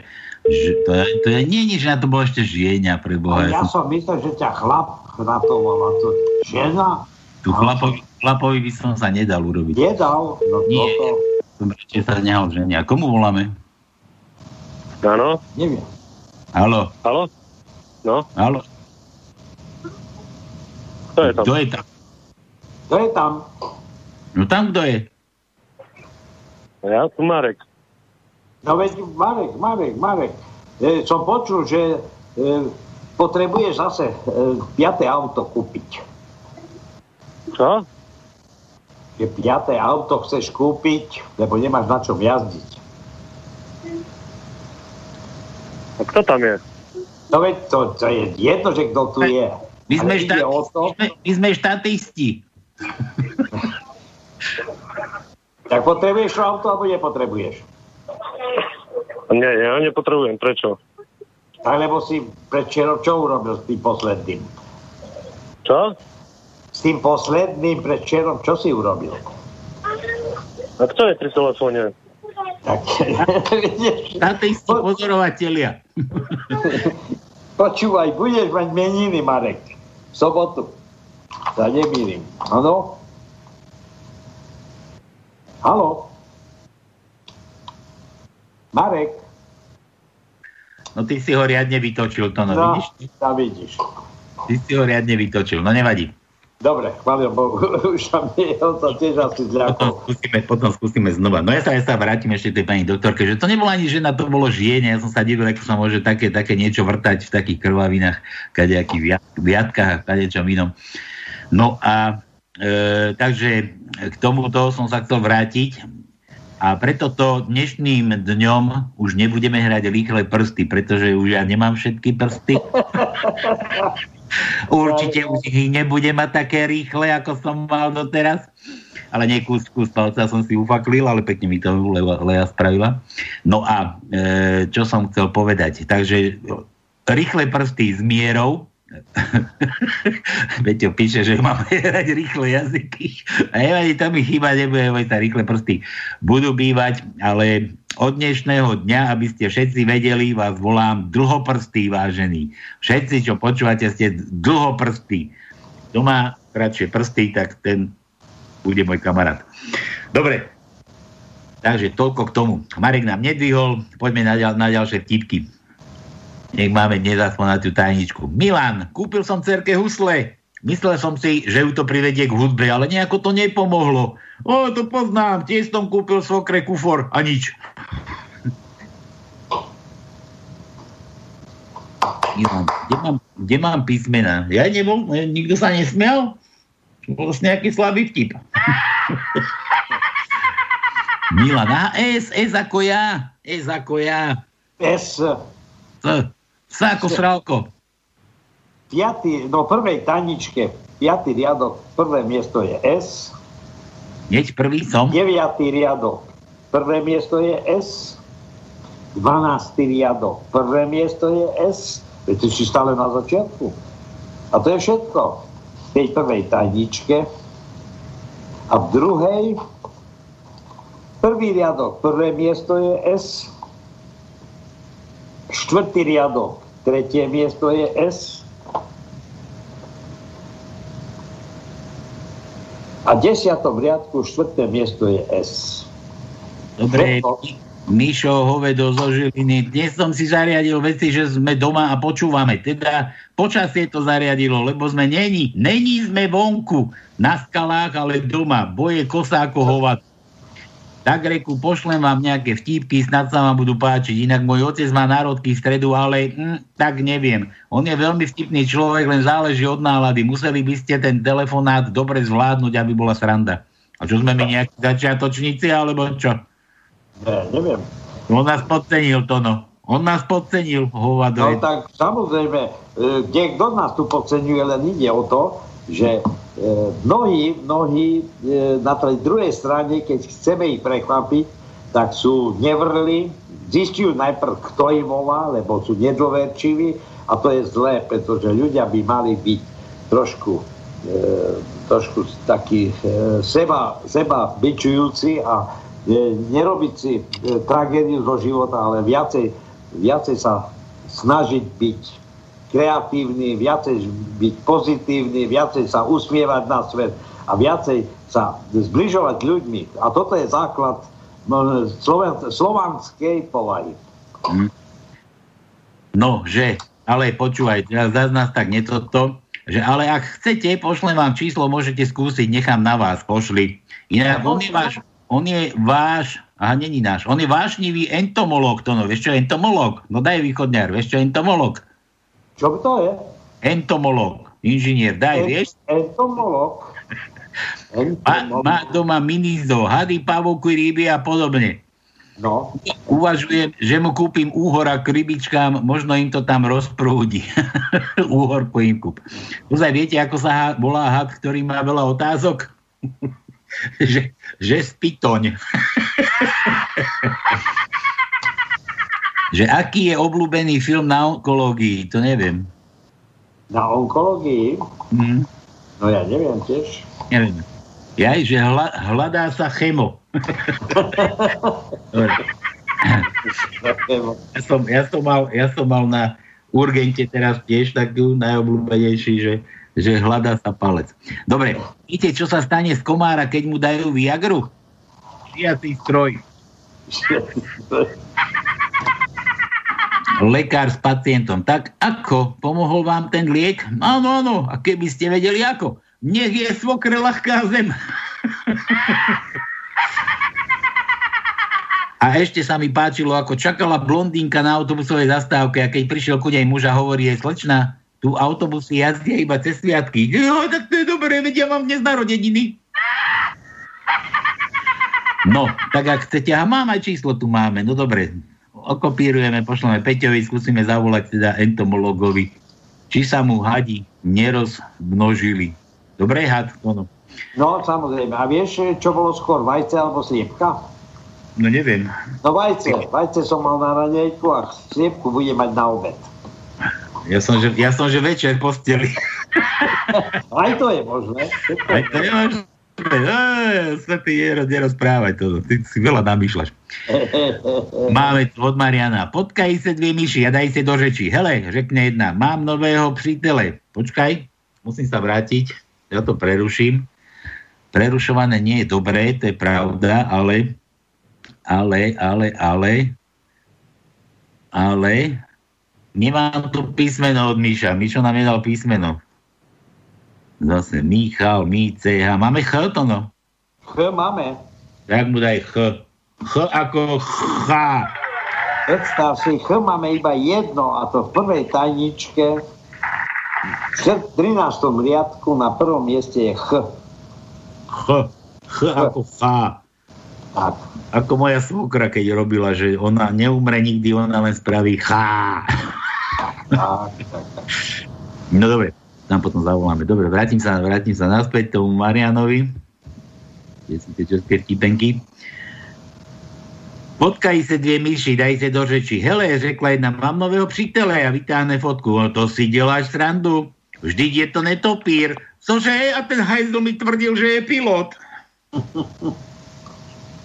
že to, je, to je nie nič, na to bolo ešte žienia pre A Boha. ja Ja som, som myslel, že ťa chlap chratoval a to žena tu chlapovi, chlapovi by som sa nedal urobiť. nedal. No Nie. toto, Som ešte sa nehal ženia. Komu voláme? Áno, neviem. Halo, halo? No, halo. kto je tam? Kto je tam? To je tam. No tam kto je? Ja som Marek. No veď Marek, Marek, Marek. E, som počul, že e, potrebuješ zase e, piaté auto kúpiť. Čo? Že piaté auto chceš kúpiť, lebo nemáš na čom jazdiť. A kto tam je? No veď to, to je jedno, že kto tu je. My sme, štati, to, my, sme, my sme štatisti. Tak potrebuješ to auto, alebo nepotrebuješ? Nie, ja nepotrebujem. Prečo? Tak lebo si predčerom čo urobil s tým posledným? Čo? S tým posledným predčerom čo si urobil? A kto je pri telefóne? Tak, vidíš, Štatisti pozorovatelia. počúvaj, budeš mať meniny, Marek. V sobotu. Sa nemýlim. Áno? Haló? Marek? No ty si ho riadne vytočil, to no, No, vidíš? tam vidíš. Ty si ho riadne vytočil, no nevadí. Dobre, chválim Bohu, už tam je, on sa tiež asi Potom zľakol. skúsime, potom skúsime znova. No ja sa, ja sa vrátim ešte tej pani doktorke, že to nebola ani žena, to bolo žienie. Ja som sa divil, ako sa môže také, také niečo vrtať v takých krvavinách, kadejakých viat, viatkách a kadečom inom. No a takže k tomuto som sa chcel vrátiť a preto to dnešným dňom už nebudeme hrať rýchle prsty, pretože už ja nemám všetky prsty. Určite už ich nebudem mať také rýchle, ako som mal doteraz. Ale nie kus, kus palca som si ufaklil, ale pekne mi to Lea, Lea spravila. No a e, čo som chcel povedať? Takže rýchle prsty s mierou. Peťo píše, že máme hrať rýchle jazyky. A nevadí, to mi chýba, nebude sa rýchle prsty. Budú bývať, ale od dnešného dňa, aby ste všetci vedeli, vás volám dlhoprstý, vážený. Všetci, čo počúvate, ste dlhoprstý. Kto má kratšie prsty, tak ten bude môj kamarát. Dobre, takže toľko k tomu. Marek nám nedvihol, poďme na, ďal, na ďalšie vtipky. Nech máme dnes aspoň na tú tajničku. Milan, kúpil som cerke husle. Myslel som si, že ju to privedie k hudbe, ale nejako to nepomohlo. O, to poznám, tiež som kúpil svokre kufor a nič. Milan, kde mám, kde mám písmena? Ja nebol, nikto sa nesmial? Bol to nejaký slabý vtip. Milan, aha, S, S ako ja, S ako ja. S, S, S ako sralko. piatý, no prvej taničke, piatý riadok, prvé miesto je S, Hneď prvý som. deviatý riadok, prvé miesto je S, 12. riadok, prvé miesto je S, veď si stále na začiatku. A to je všetko. V tej prvej tajničke a v druhej prvý riadok, prvé miesto je S, štvrtý riadok, tretie miesto je S a v desiatom riadku štvrté miesto je S. Dobre. Mišo, hovedo zo Žiliny. Dnes som si zariadil veci, že sme doma a počúvame. Teda počasie to zariadilo, lebo sme není. Není sme vonku na skalách, ale doma. Boje kosa ako hovado. Tak reku, pošlem vám nejaké vtípky, snad sa vám budú páčiť. Inak môj otec má národky v stredu, ale hm, tak neviem. On je veľmi vtipný človek, len záleží od nálady. Museli by ste ten telefonát dobre zvládnuť, aby bola sranda. A čo sme my nejakí začiatočníci, alebo čo? Ne, neviem. On nás podcenil to, no. On nás podcenil, hovado. No tak samozrejme, e, kde, kto nás tu podceňuje, len ide o to, že e, mnohí, mnohí e, na tej druhej strane, keď chceme ich prekvapiť, tak sú nevrli, zistujú najprv, kto im volá, lebo sú nedôverčiví a to je zlé, pretože ľudia by mali byť trošku, e, trošku takí e, seba, seba byčujúci a e, nerobiť si e, tragédiu zo života, ale viacej, viacej sa snažiť byť kreatívny, viacej byť pozitívny, viacej sa usmievať na svet a viacej sa zbližovať ľuďmi. A toto je základ no, sloven, slovanskej povahy. No, že, ale počúvaj, teraz zase nás tak netoto, že ale ak chcete, pošlem vám číslo, môžete skúsiť, nechám na vás, pošli. Inak on je váš, on je váš, aha, není náš, on je vášnivý entomolog, to no, vieš čo entomolog? No daj východňar, vieš čo entomolog? Čo to je? Entomolog. Inžinier, daj, vieš? Entomolog. Má, má doma mini zoo, hady, pavouky, ryby a podobne. No, Uvažujem, že mu kúpim úhora k rybičkám, možno im to tam rozprúdi. Úhorku im kúp. Ozaj viete, ako sa ha- volá had, ktorý má veľa otázok? že, že spitoň. Že aký je obľúbený film na onkológii, to neviem. na onkológii? Hm, No ja neviem tiež. neviem. Jaj, že hla, hľadá sa chemo. Ja som, ja, som mal, ja som mal na urgente teraz tiež takú najobľúbenejší, že, že hľadá sa palec. Dobre, viete, čo sa stane z komára, keď mu dajú Viagru? Šiací stroj. Lekár s pacientom. Tak ako? Pomohol vám ten liek? Áno, áno. A keby ste vedeli ako? Nech je svokre ľahká zem. A ešte sa mi páčilo, ako čakala blondínka na autobusovej zastávke a keď prišiel ku nej muž a hovorí jej, slečna, tu autobusy jazdia iba cez sviatky. Jo, tak to je dobré, veď ja mám dnes narodeniny. No, tak ak chcete, a mám aj číslo tu máme, no dobre, okopírujeme, pošleme Peťovi, skúsime zavolať teda entomologovi, či sa mu hadi nerozmnožili. Dobre, had, ono. No, samozrejme. A vieš, čo bolo skôr, vajce alebo sliepka? No neviem. No vajce. Vajce som mal na raňajku a sliepku bude mať na obed. Ja som, že, ja som, že večer v posteli. Aj to je možné. Aj to je možné. Á, Svetý Jero, nerozprávať to. Ty si veľa namýšľaš. Máme tu od Mariana. Potkaj sa dve myši a daj sa do reči. Hele, řekne jedna. Mám nového přítele. Počkaj, musím sa vrátiť. Ja to preruším. Prerušované nie je dobré, to je pravda, ale ale, ale, ale ale nemám tu písmeno od Míša. Míšo nám nedal písmeno. Zase Michal, My, CH. Máme Ch to no? Ch máme. Tak mu daj Ch. Ch ako Ch. Predstav si, Ch máme iba jedno a to v prvej tajničke v 13. riadku na prvom mieste je Ch. Ch. Ch ako Ch. Tak. Ako moja svokra, keď robila, že ona neumre nikdy, ona len spraví chá. Tak, tak, tak. No dobre, tam potom zavoláme. Dobre, vrátim sa, vrátim sa naspäť tomu Marianovi. Kde sú tie české vtipenky? Potkají se dvě myši, daj se do řeči. Hele, řekla jedna, mám nového přítele a vytáhne fotku. No to si děláš srandu. Vždyť je to netopír. Cože? A ten hajzl mi tvrdil, že je pilot.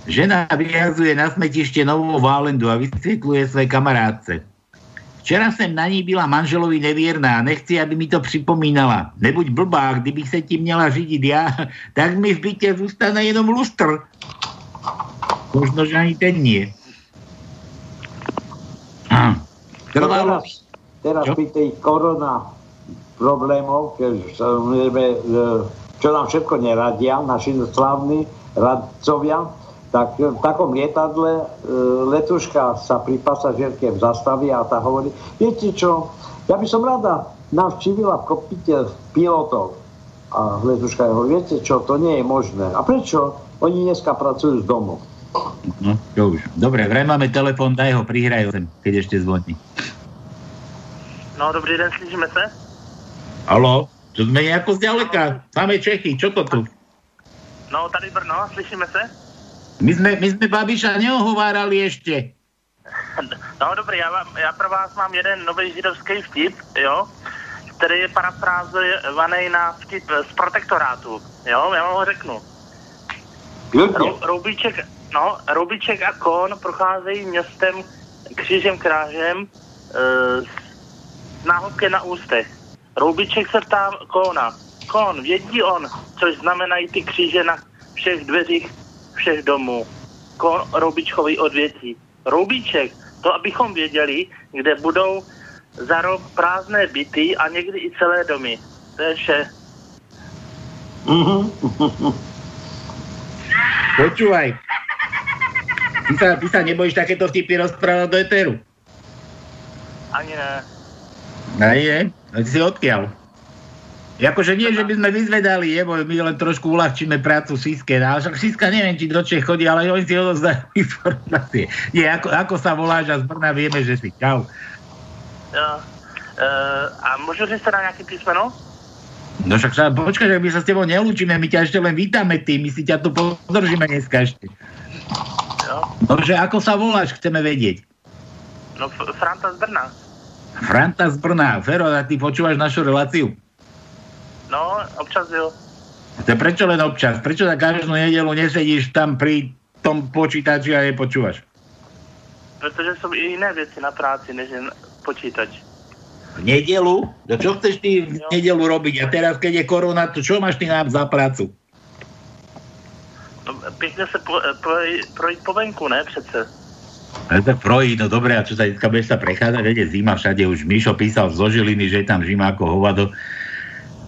Žena vyjazuje na smetište novou válendu a vysvětluje své kamarádce. Včera jsem na ní byla manželovi nevierná, nechci, aby mi to připomínala. Nebuď blbá, kdybych se tím měla řídit já, tak mi v bytě zůstane jenom lustr. Možno, že ani ten nie. Trvalo, teraz, teraz pri tej korona problémov, keď sa e, čo nám všetko neradia, naši slávni radcovia, tak v takom lietadle e, letuška sa pri pasažierke zastaví a tá hovorí, viete čo, ja by som rada navštívila v kokpite pilotov. A letuška hovorí, viete čo, to nie je možné. A prečo? Oni dneska pracujú z domu. no, čo už. Dobre, vraj máme telefon, daj ho, prihraj ho sem, keď ešte zvoní. No, dobrý den, slyšíme se? Halo? To sme nejako zďaleka. Máme Čechy, čo to tu? No, tady Brno, slyšíme se? My sme, my sme Babiša neohovárali ešte. No, dobrý, já, vám, já pro vás mám jeden nový židovský vtip, jo, který je parafrázovaný na vtip z protektorátu, jo, já vám ho řeknu. Rou, Roubíček, no, Roubíček a Kon procházejí městem křížem krážem e, s náhubky na ústech. Roubíček se ptá Kona. Kon, vědí on, což znamenají ty kříže na všech dveřích všech domů. Kon Roubičkový odvětí. Roubíček, to abychom věděli, kde budou za rok prázdné byty a někdy i celé domy. To je vše. Mhm. Počúvaj. Ty sa, ty sa nebojíš takéto vtipy rozprávať do eteru. Ani ne. A je? A ty si odkiaľ? Akože nie, že by sme vyzvedali, jebo, my len trošku uľahčíme prácu Siske, ale však Siska neviem, či do Čech chodí, ale oni si odozdajú informácie. Nie, ako, ako sa voláš a z Brna vieme, že si. Čau. Jo. E, a môžu si sa na nejaké písmeno? No však sa, počkaj, že my sa s tebou nelúčime, my ťa ešte len vítame ty, my si ťa tu podržíme dneska ešte. Jo. No, že ako sa voláš, chceme vedieť. No, Franta z Brna. Franta z Brna. Fero, a ty počúvaš našu reláciu? No, občas jo. To je prečo len občas? Prečo na každú nedelu nesedíš tam pri tom počítači a nepočúvaš? Protože jsou i jiné věci na práci, než jen počítač. V nedelu? No čo chceš ty v nedelu robiť? A teraz, keď je korona, to čo máš ty nám za prácu? No, pěkně se po, eh, projít, po venku, ne přece. Ale tak projít, no dobre, a čo sa dneska budeš sa prechádzať, veď je zima všade, už Mišo písal z Žiliny, že je tam zima ako hovado.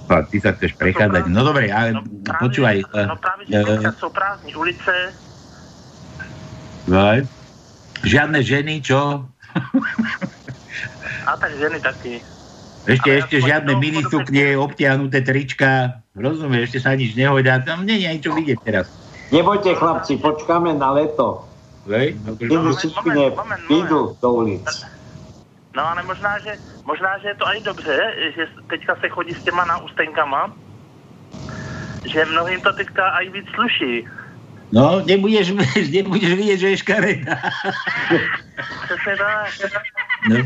A ty sa chceš prechádzať. No dobre, ale počúvaj. eh, No právě, že teďka jsou prázdní ulice, eh, Žiadne ženy, čo? a tak ženy taky. Ešte, Ale ešte žiadne to minisuknie, obtiahnuté trička. Rozumieš, ešte sa nič nehoďa. Tam nie je niečo vidieť teraz. Nebojte chlapci, počkáme na leto. Hej? No, Keď už všichni vyjdú do ulic. No ale možná, že, možná, že je to aj dobře, že teďka se chodí s těma náustenkama, že mnohým to teďka aj víc sluší. No, nebudeš, nebudeš vidieť, že je škaredá. Přesně tak. No,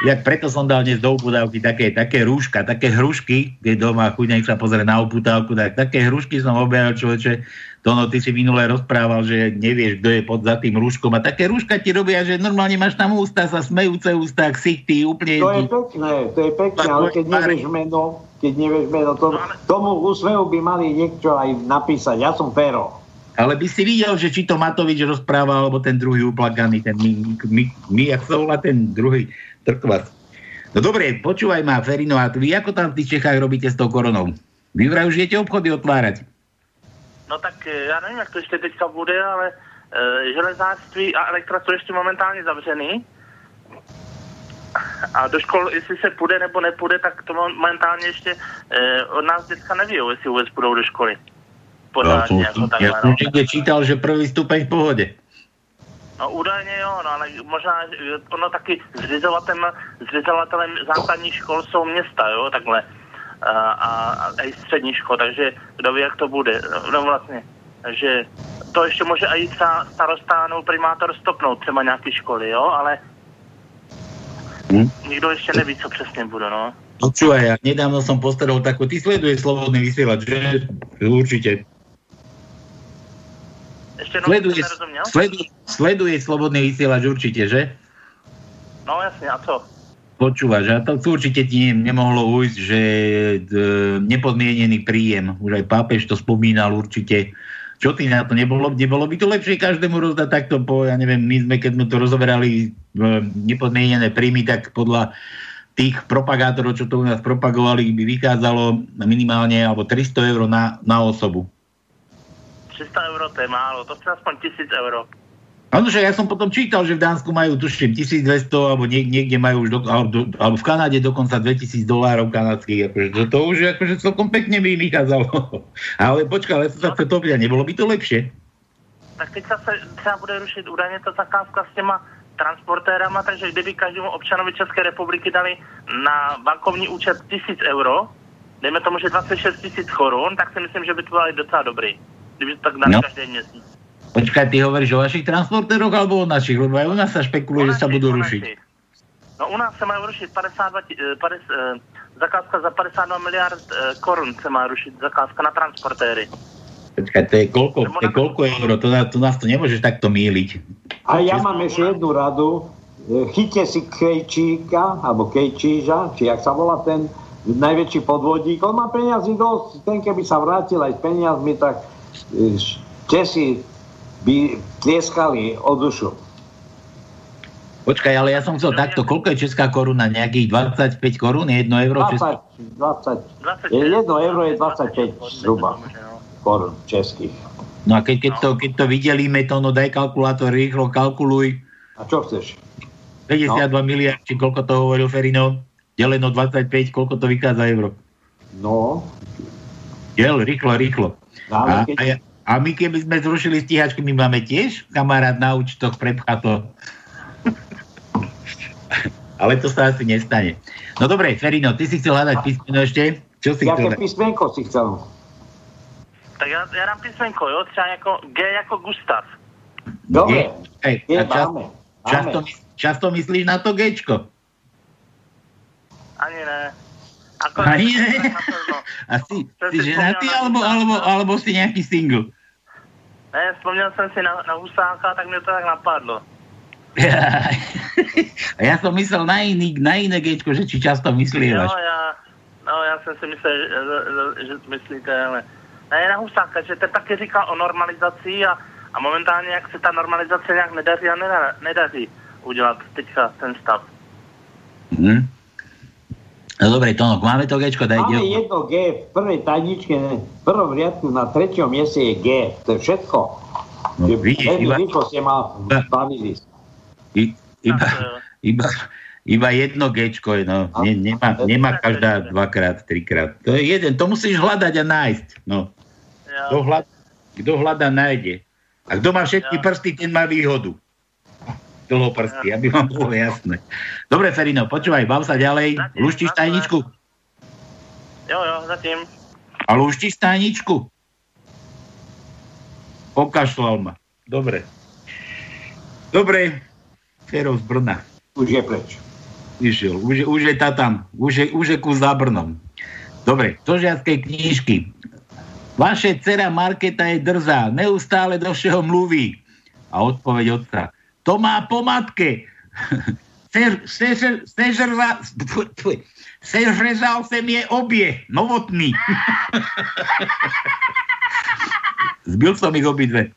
jak preto som dal dnes do uputávky také, také rúška, také hrušky, keď doma chuť nech sa pozrie na uputávku, tak také hrušky som objavil, človeče. Tono, ty si minule rozprával, že nevieš, kto je pod za tým rúškom. A také rúška ti robia, že normálne máš tam ústa, sa smejúce ústa, ksichty, úplne... To je pekné, to je pekné, ale keď nevieš meno, keď nevieš meno, to, tomu úsmevu by mali niekto aj napísať. Ja som Fero. Ale by si videl, že či to Matovič rozprával, alebo ten druhý uplakaný, ten my, my, my, jak sa volá ten druhý trkvac. No dobre, počúvaj ma, Ferino, a vy ako tam v tých Čechách robíte s tou koronou? Vy vraj už idete obchody otvárať. No tak eh, já nevím, jak to ještě teďka bude, ale e, železářství a elektra jsou ještě momentálně zavřený. A do škol, jestli se půjde nebo nepůjde, tak to momentálně ještě e, od nás děcka neví, jestli vůbec půjdou do školy. No, Pořádně, som, jako ja takhle, som no. niekde čítal, že prvý stupeň v pohode. No údajně jo, no ale možná že ono taky zřizovatelem, zřizovatelem základních škol jsou města, jo, takhle. A, a, a i střední škol, takže kdo ví, jak to bude. No vlastně, takže to ještě může i třeba starosta nebo primátor stopnout třeba nějaké školy, jo, ale Hm? nikdo ještě neví, co přesně bude, no. Počúvaj, ja nedávno som postredol takú, ty sleduješ slobodný vysielač, že? Určite. Ještě no, Sleduješ, jsem nerozuměl? sleduj, sleduješ slobodný vysielač určite, že? No jasně, a co? Počúvaš, a to určite ti ne- nemohlo ujsť, že nepodmienený príjem, už aj pápež to spomínal určite. Čo ty na to? Nebolo, nebolo by to lepšie každému rozdať takto po, ja neviem, my sme, keď sme to rozoberali e, nepodmienené príjmy, tak podľa tých propagátorov, čo to u nás propagovali, by vychádzalo minimálne alebo 300 eur na, na osobu. 300 euro to je málo, to chce aspoň 1000 euro. Áno, že ja som potom čítal, že v Dánsku majú, tuším, 1200, alebo niek- niekde majú už, do, alebo, alebo v Kanáde dokonca 2000 dolárov kanadských, akože to, to už akože celkom pekne by vychádzalo. Ale počkaj, ale to sa chce topiť, a nebolo by to lepšie? tak teďka se třeba bude rušit údajně ta zakázka s těma transportérama, takže kdyby každému občanovi České republiky dali na bankovní účet 1000 euro, dejme tomu, že 26 tisíc korun, tak si myslím, že by to bylo docela dobrý. To tak dali No. měsíc. Počkaj, ty hovoríš o vašich transportéroch alebo o našich? Lebo aj u nás sa špekuluje, že sa budú rušiť. No u nás se má rušit 52, ti- eh, 50, eh, zakázka za 52 miliard eh, korun se má rušit zakázka na transportéry. Počkaj, to je koľko, to je koľko euro? To, to nás to nemôžeš takto míliť. A ja mám ešte jednu radu. E, Chyťte si Kejčíka, alebo Kejčíža, či jak sa volá ten najväčší podvodník. On má peniazy dosť. Ten keby sa vrátil aj s peniazmi, tak Česi by tlieskali o dušu. Počkaj, ale ja som chcel takto, koľko je česká koruna? Nejakých 25 korún? 1 euro? 20, 20, je 1 euro je 25 zhruba korun českých. No a keď, keď, to, keď to videlíme, to no daj kalkulátor, rýchlo kalkuluj. A čo chceš? 52 no. miliard, či koľko to hovoril Ferino? deleno 25, koľko to vychádza euro? No, Del, rýchlo, rýchlo. A, keď... a, ja- a my keby sme zrušili stíhačky, my máme tiež kamarát na účtoch prepchato. Ale to sa asi nestane. No dobre, Ferino, ty si chcel hľadať písmeno ešte? Čo si Jaké chcel? písmenko si chcel? Tak já, já dám písmenko, jo? Třeba jako G jako Gustav. Dobre, Hej, je, a čas, máme. často, máme. často myslíš na to Gčko? Ani ne. Ako, Ani ne? Na pewno. A si, To si ženatý, alebo, alebo, alebo si nejaký single? Ne, vzpomněl jsem si na, na Husáka, tak mě to tak napadlo. A ja som myslel na, iný, na iné Gčko, že či často myslívaš. já, no, já jsem si myslel, že, že, že myslíte, ale ne, na Husáka, že ten taky říkal o normalizaci a, a momentálně, jak se ta normalizace nějak nedaří a neda, nedaří udělat teďka ten stav. Hm? No dobre, Tonok, máme to Gčko, daj Máme dielku. jedno G v prvej tajničke, v prvom riadku na treťom mieste je G. To je všetko. No, vidíš, iba, rýchlo ste ma bavili. i- iba, jo. iba, iba jedno Gčko je, no. Ne, nemá, nemá každá dvakrát, trikrát. To je jeden, to musíš hľadať a nájsť. No. Kto, Jo, hľad, kto hľada, nájde. A kto má všetky prsty, ten má výhodu. Dlhoprsty, aby vám bolo jasné. Dobre, Ferino, počúvaj, bav sa ďalej. Zatím, Luštíš tajničku? jo, jo, zatím. A luštíš tajničku? Pokašľal ma. Dobre. Dobre. Fero z Brna. Už je preč. Išiel. Už, je- už je tá tam. Už je, už je kus za Brnom. Dobre, stožiackej knižky. Vaše dcera Marketa je drzá, neustále do všeho mluví. A odpoveď otca. To má po matke. Sež- sež- Sežrza... Sežrezal sem je obie. Novotný. Zbil som ich obidve.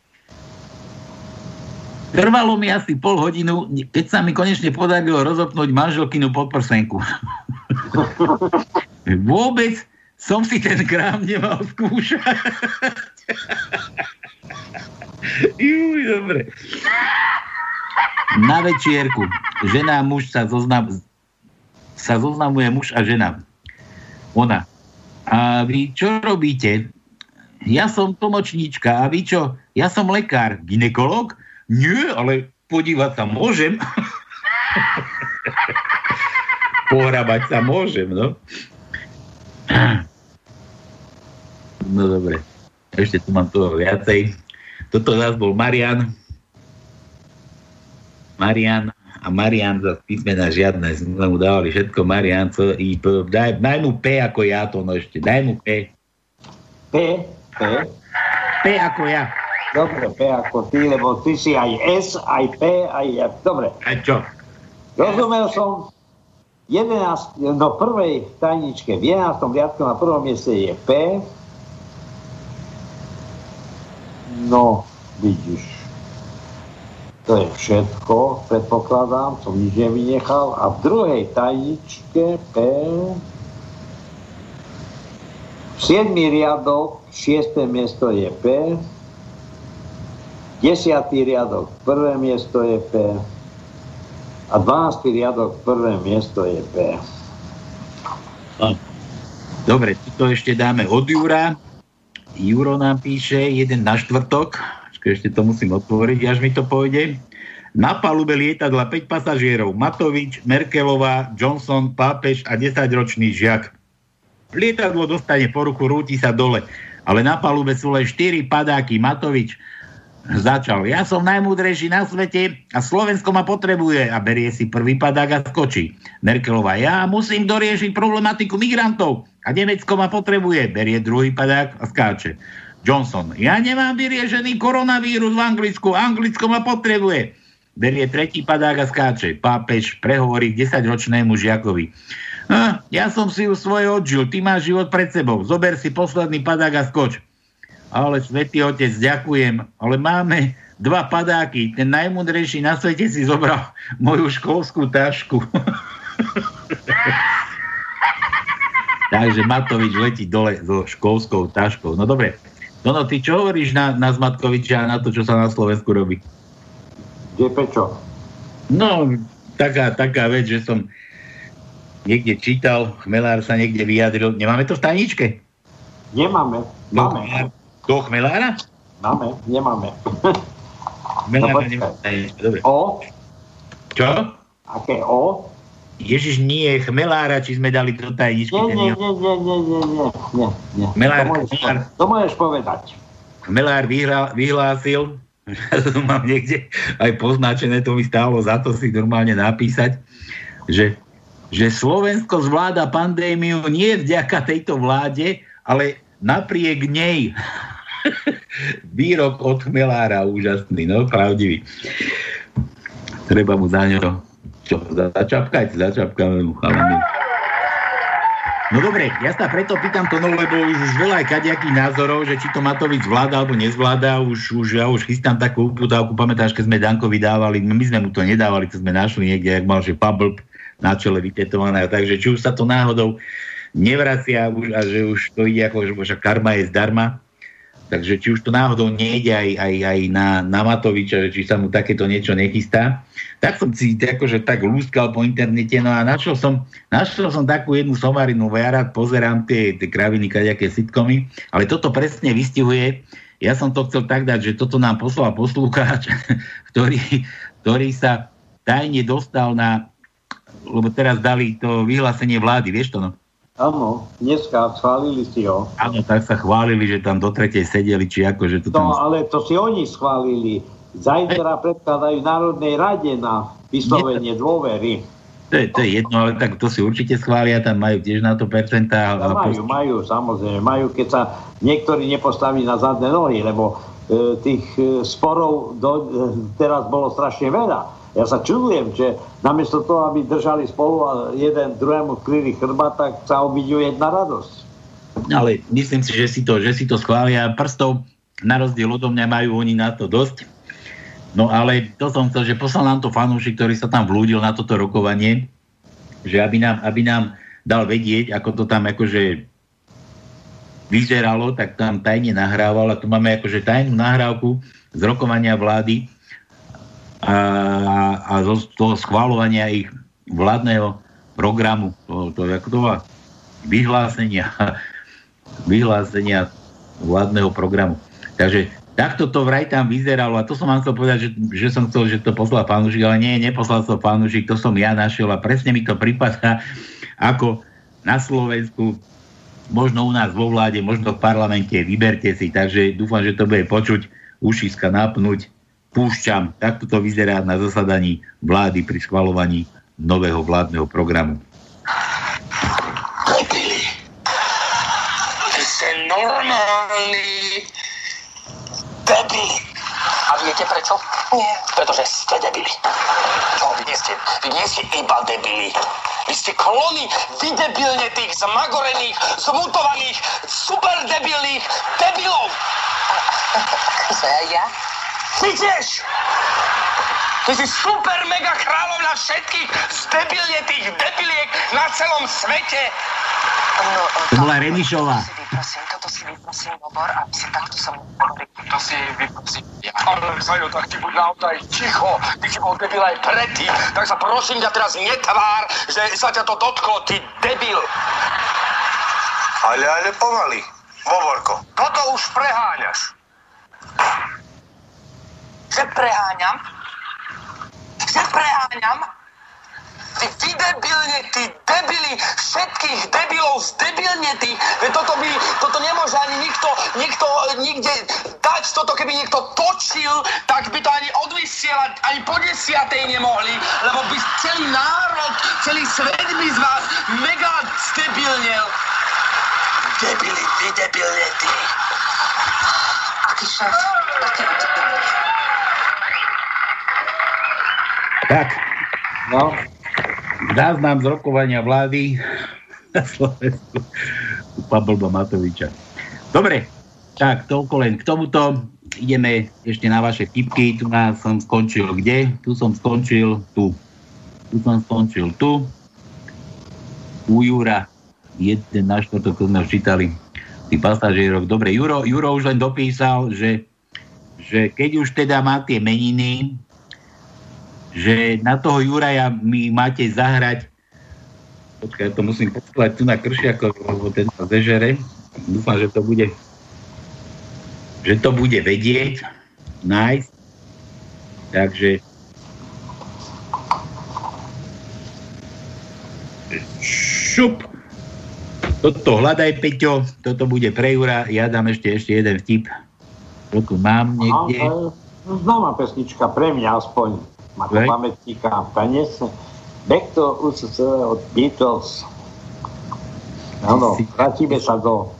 Trvalo mi asi pol hodinu, keď sa mi konečne podarilo rozopnúť manželkinu podprsenku. Vôbec som si ten krám nemal skúšať. Juj, dobre. Na večierku žena a muž sa, zoznam, sa zoznamuje muž a žena. Ona. A vy čo robíte? Ja som tlmočníčka. A vy čo? Ja som lekár. Ginekolog? Nie, ale podívať sa môžem. Pohrabať sa môžem, no. No dobre. Ešte tu mám toho viacej. Toto zás bol Marian. Marian a Marian za písmena žiadne. Sme mu dávali všetko Marian, C, I, P. Daj, daj mu P ako ja to no ešte. Daj mu P. P, P. P ako ja. Dobre, P ako ty, lebo ty si aj S, aj P, aj F. Dobre, A čo? rozumel som. 11, no prvej tajničke v 11. riadku na prvom mieste je P. No, vidíš. To je všetko, predpokladám, som nič nevynechal. A v druhej tajničke P... 7. riadok, 6. miesto je P. 10. riadok, prvé miesto je P. A 12. riadok, prvé miesto je P. Dobre, to ešte dáme od Jura. Juro nám píše, jeden na štvrtok, Počkaj, ešte to musím otvoriť, až mi to pôjde. Na palube lietadla 5 pasažierov, Matovič, Merkelová, Johnson, Pápež a 10-ročný žiak. Lietadlo dostane po ruku, rúti sa dole, ale na palube sú len 4 padáky. Matovič začal, ja som najmúdrejší na svete a Slovensko ma potrebuje a berie si prvý padák a skočí. Merkelová, ja musím doriešiť problematiku migrantov a Nemecko ma potrebuje, berie druhý padák a skáče. Johnson, ja nemám vyriešený koronavírus v Anglicku, Anglicko ma potrebuje. Berie tretí padák a skáče. Pápež prehovorí k 10-ročnému žiakovi. Ah, ja som si už svoje odžil, ty máš život pred sebou. Zober si posledný padák a skoč. Ale svätý otec, ďakujem, ale máme dva padáky. Ten najmudrejší na svete si zobral moju školskú tašku. Takže Matovič letí dole so školskou taškou. No dobre. No, no ty čo hovoríš na, na Zmatkoviča a na to, čo sa na Slovensku robí? Kde prečo? No, taká, taká vec, že som niekde čítal, Chmelár sa niekde vyjadril. Nemáme to v tajničke? Nemáme. Máme. Do Chmelára? Máme, nemáme. Chmelára No, nemáme. Dobre. O? Čo? Aké O? Ježiš, nie, Chmelára, či sme dali do tajničky. Nie, nie, nie, nie, nie, nie, nie, nie, nie. Chmelár, to, môžeš, Chmelár. to môžeš povedať. Chmelár vyhlásil, ja to mám niekde aj poznačené, to mi stálo za to si normálne napísať, že, že Slovensko zvláda pandémiu nie vďaka tejto vláde, ale napriek nej. Výrok od Chmelára, úžasný, no pravdivý. Treba mu za ňo čo, začapkať, začapkáme mu chalami. No dobre, ja sa preto pýtam to, no lebo už, už veľa kadejakých názorov, že či to Matovič zvláda alebo nezvláda, už, už ja už chystám takú uputávku, pamätáš, keď sme Dankovi dávali, no my sme mu to nedávali, to sme našli niekde, jak mal, že pablb na čele vytetované, takže či už sa to náhodou nevracia už, a že už to ide ako, že karma je zdarma, takže či už to náhodou nejde aj, aj, aj na, na Matoviča, či sa mu takéto niečo nechystá. Tak som si akože tak lúskal po internete, no a našiel som, našiel som takú jednu somarinu, ja rád pozerám tie, tie kraviny, kaďaké sitcomy, ale toto presne vystihuje, ja som to chcel tak dať, že toto nám poslal poslucháč, ktorý, ktorý sa tajne dostal na, lebo teraz dali to vyhlásenie vlády, vieš to no? Áno, dneska schválili si ho. Áno, tak sa chválili, že tam do tretej sedeli, či ako, že to tam... No, ale to si oni schválili. Zajtra predkladajú Národnej rade na vyslovenie dôvery. To je, to je jedno, ale tak to si určite schvália, tam majú tiež na to percentá. No, majú, majú, samozrejme. Majú, keď sa niektorí nepostaví na zadné nohy, lebo e, tých e, sporov do, e, teraz bolo strašne veľa. Ja sa čudujem, že namiesto toho, aby držali spolu a jeden druhému kryli chrba, tak sa obiduje jedna radosť. Ale myslím si, že si to, že si to schvália prstov, na rozdiel odo mňa majú oni na to dosť. No ale to som chcel, že poslal nám to fanúšik, ktorý sa tam vlúdil na toto rokovanie, že aby nám, aby nám dal vedieť, ako to tam akože vyzeralo, tak tam tajne nahrával a tu máme akože tajnú nahrávku z rokovania vlády a, a zo toho schváľovania ich vládneho programu, to, to, ako to vyhlásenia, vyhlásenia vládneho programu. Takže takto to vraj tam vyzeralo. A to som vám chcel povedať, že, že som chcel, že to poslal pánušik, ale nie, neposlal som pánušik, to som ja našiel a presne mi to prípada ako na Slovensku, možno u nás vo vláde, možno v parlamente, vyberte si, takže dúfam, že to bude počuť, ušiska napnúť, púšťam, takto to vyzerá na zasadaní vlády pri schvalovaní nového vládneho programu. Debili. Vy ste normálni debili. A viete prečo? Nie. Pretože ste debili. Čo, vy nie ste, vy nie ste iba debili. Vy ste klony vydebilnetých, zmagorených, zmutovaných, super debilných debilov. Aj ja? Ty tiež! Ty si super mega kráľovna všetkých zdebilnetých debiliek na celom svete. No, To bola Remišová. si vyprosím, toto si vyprosím, Bobor, aby si takto som hovoril. To si vyprosím. Ale Zajo, tak ty buď naozaj ticho. Ty si bol debil aj predtým. Tak sa prosím ťa teraz netvár, že sa ťa to dotklo, ty debil. Ale, ale pomaly. Vovorko. Toto už preháňaš. Že preháňam? Že preháňam? Ty vydebilne, ty debili, všetkých debilov zdebilnetých. Veď toto by, toto nemôže ani nikto, nikto nikde dať. Toto keby niekto točil, tak by to ani odvysielať, ani po desiatej nemohli, lebo by celý národ, celý svet by z vás mega zdebilnel. Debili, vydebilnetí. Aký šéf? Aký Tak, No, záznam z rokovania vlády na Slovensku u Pablba Matoviča. Dobre, tak toľko len k tomuto. Ideme ešte na vaše tipky. Tu na som skončil kde? Tu som skončil tu. Tu som skončil tu. U Jura. Jeden na štvrtok, to sme čítali. Tí pasažierok. Dobre, Juro, Juro už len dopísal, že, že keď už teda má tie meniny, že na toho Juraja mi máte zahrať Počkaj, to musím poslať tu na Kršiakovi, lebo ten sa zežere. Dúfam, že to bude že to bude vedieť, nájsť. Takže šup. Toto hľadaj, Peťo, toto bude pre Jura, ja dám ešte, ešte jeden vtip. To tu mám niekde. Známa pesnička, pre mňa aspoň, ako Hej. pamätníka. Dnes Back to USSR od Beatles. Áno, vrátime sa do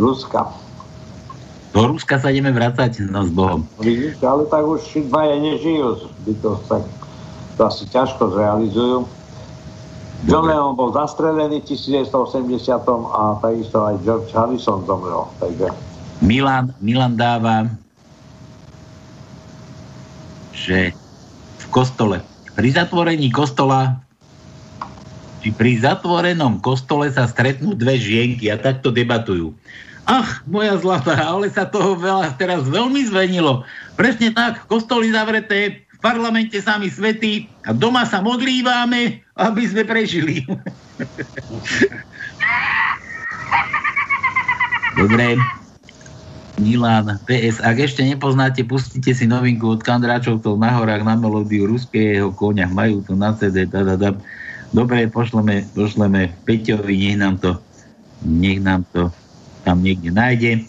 Ruska. Do Ruska sa ideme vrácať, no s Bohom. Vidíte, ale tak už dvaja nežijú z Beatles, tak to asi ťažko zrealizujú. John Lennon bol zastrelený v 1980 a takisto aj George Harrison zomrel. Takže Milan, Milan dáva, že kostole, pri zatvorení kostola, či pri zatvorenom kostole sa stretnú dve žienky a takto debatujú. Ach, moja zlatá, ale sa toho veľa teraz veľmi zvenilo. Presne tak, kostoly zavreté, v parlamente sami svety a doma sa modlívame, aby sme prežili. Dobre. Milan, PS, ak ešte nepoznáte, pustite si novinku od Kandráčovcov na horách na melódiu ruského koňa. Majú to na CD. Da, da, da. Dobre, pošleme, pošleme Peťovi, nech nám to, nech nám to tam niekde nájde.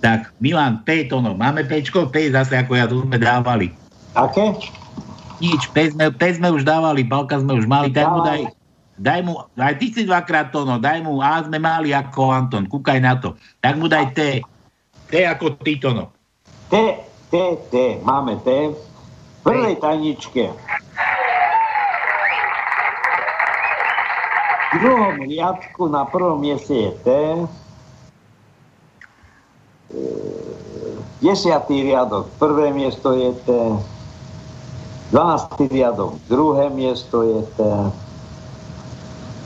Tak, Milan, P, to no, máme Pčko, P zase ako ja, tu sme dávali. Aké? Nič, P sme, P sme už dávali, Balka sme už mali, tak mu daj, daj mu, aj ty si dvakrát to, no, daj mu, A sme mali ako Anton, kúkaj na to. Tak mu daj T. T ako ty to, no. T, T, T, máme T. V prvej tajničke. V druhom riadku na prvom mieste je T. E, Desiatý riadok, prvé miesto je T. 12. riadok, druhé miesto je T.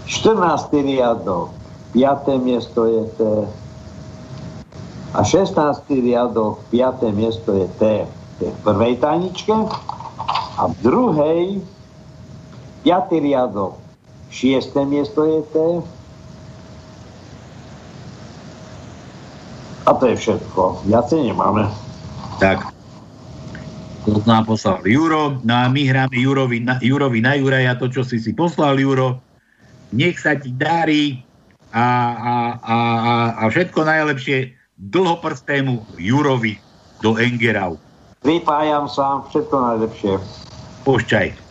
14. riadok, 5. miesto je T. A 16. riadok, 5. miesto je T. Je v prvej tajničke. A v druhej, 5. riadok, 6. miesto je T. A to je všetko. Viacej nemáme. Tak. To nám poslal Juro, no a my hráme Jurovi na, Jurovi na Juraja, to, čo si si poslal, Juro. Nech sa ti darí a, a, a, a všetko najlepšie dlhoprstému Jurovi do Engerau. Pripájam sa, všetko najlepšie. Púšťaj.